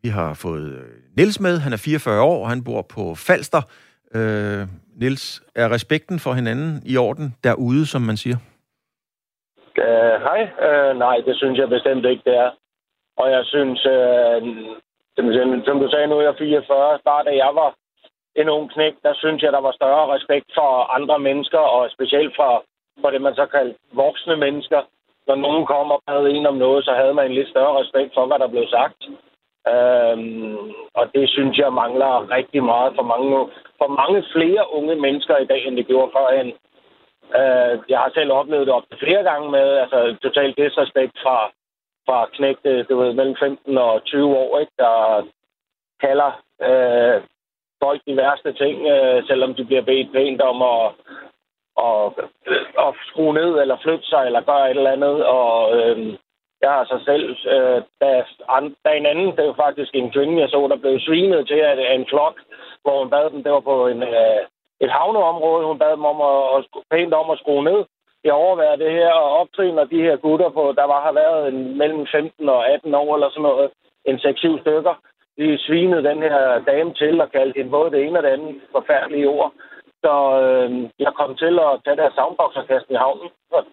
vi har fået øh, Nils med. Han er 44 år, og han bor på Falster. Øh, Nils, er respekten for hinanden i orden derude, som man siger? Uh, hej. Uh, nej, det synes jeg bestemt ikke, det er. Og jeg synes, uh, som, som du sagde nu, jeg er 44. Bare da jeg var en ung knæk, der synes jeg, der var større respekt for andre mennesker, og specielt for, for det, man så kaldte voksne mennesker. Når nogen kom og bad en om noget, så havde man en lidt større respekt for, hvad der blev sagt. Øhm, og det synes jeg mangler rigtig meget for mange, for mange flere unge mennesker i dag, end det gjorde førhen. Øh, jeg har selv oplevet det op til flere gange med altså, totalt disrespekt fra, fra knægte, øh, det var mellem 15 og 20 år, ikke, der kalder øh, folk de værste ting, øh, selvom de bliver bedt pænt om at, og, at skrue ned, eller flytte sig, eller gøre et eller andet. Og øh, jeg har så selv, øh, da, da en anden, det var faktisk en kvinde, jeg så, der blev svinet til at en flok, hvor hun bad dem, det var på en, øh, et havneområde, hun bad dem om at, at, pænt om at skrue ned. Jeg overværer det her og optrin de her gutter på, der var har været en, mellem 15 og 18 år eller sådan noget, en 6-7 stykker. De svinede den her dame til og kaldte hende både det ene og det andet forfærdelige ord. Så øh, jeg kom til at tage der soundbox og kaste i havnen. <laughs>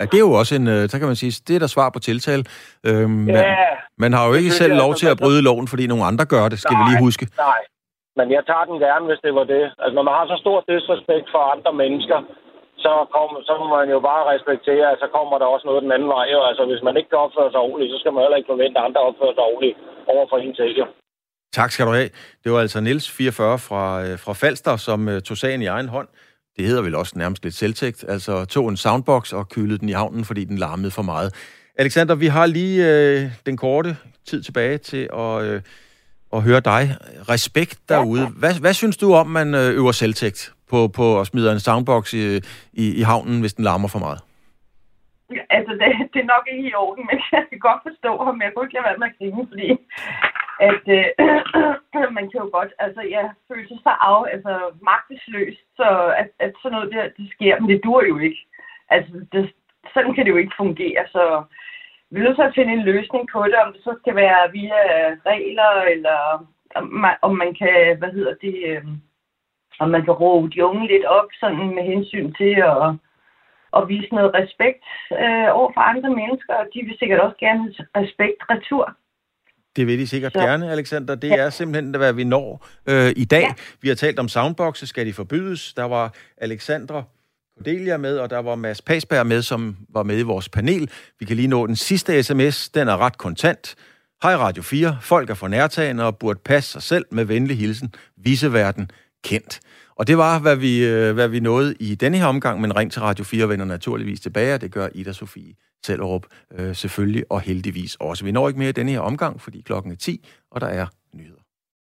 Ja, det er jo også en, øh, så kan man sige, det er der svar på tiltale. Øhm, ja, man, man har jo ikke selv lov til at bryde loven, fordi nogle andre gør det, skal nej, vi lige huske. Nej, men jeg tager den gerne, hvis det var det. Altså, når man har så stor disrespekt for andre mennesker, så, kom, så må man jo bare respektere, at så kommer der også noget den anden vej. Jo. Altså, hvis man ikke kan opføre sig ordentligt, så skal man heller ikke forvente, at andre opfører sig ordentligt over for en til. Tak skal du have. Det var altså Niels 44 fra, øh, fra Falster, som uh, tog sagen i egen hånd. Det hedder vel også nærmest lidt selvtægt. Altså tog en soundbox og kylede den i havnen, fordi den larmede for meget. Alexander, vi har lige uh, den korte tid tilbage til at, uh, at høre dig. Respekt derude. Hvad, hvad synes du om, man øver selvtægt på, på at smide en soundbox i, i, i havnen, hvis den larmer for meget? Altså, det, det er nok ikke i orden, men jeg kan godt forstå ham, men jeg kunne ikke lade være med at grine, fordi at øh, <clears throat> man kan jo godt, altså jeg føler sig så af, altså magtesløs, så at, at sådan noget der, det sker, men det dur jo ikke. Altså, det, sådan kan det jo ikke fungere, så vi er nødt til at finde en løsning på det, om det så skal være via regler, eller om man, om man kan, hvad hedder det, øh, om man kan råbe de unge lidt op, sådan med hensyn til at, at vise noget respekt øh, over for andre mennesker, og de vil sikkert også gerne have respekt retur. Det vil de sikkert så. gerne, Alexander. Det er simpelthen, hvad vi når øh, i dag. Ja. Vi har talt om soundboxe. Skal de forbydes? Der var Alexandra Cordelia med, og der var Mads Pasberg med, som var med i vores panel. Vi kan lige nå den sidste sms. Den er ret kontant. Hej Radio 4. Folk er for nærtagende og burde passe sig selv med venlig hilsen. Viseverden kendt. Og det var, hvad vi, øh, hvad vi nåede i denne her omgang, men Ring til Radio 4 vender naturligvis tilbage, og det gør Ida Sofie Sellerup øh, selvfølgelig, og heldigvis også. Vi når ikke mere i denne her omgang, fordi klokken er 10, og der er nyheder.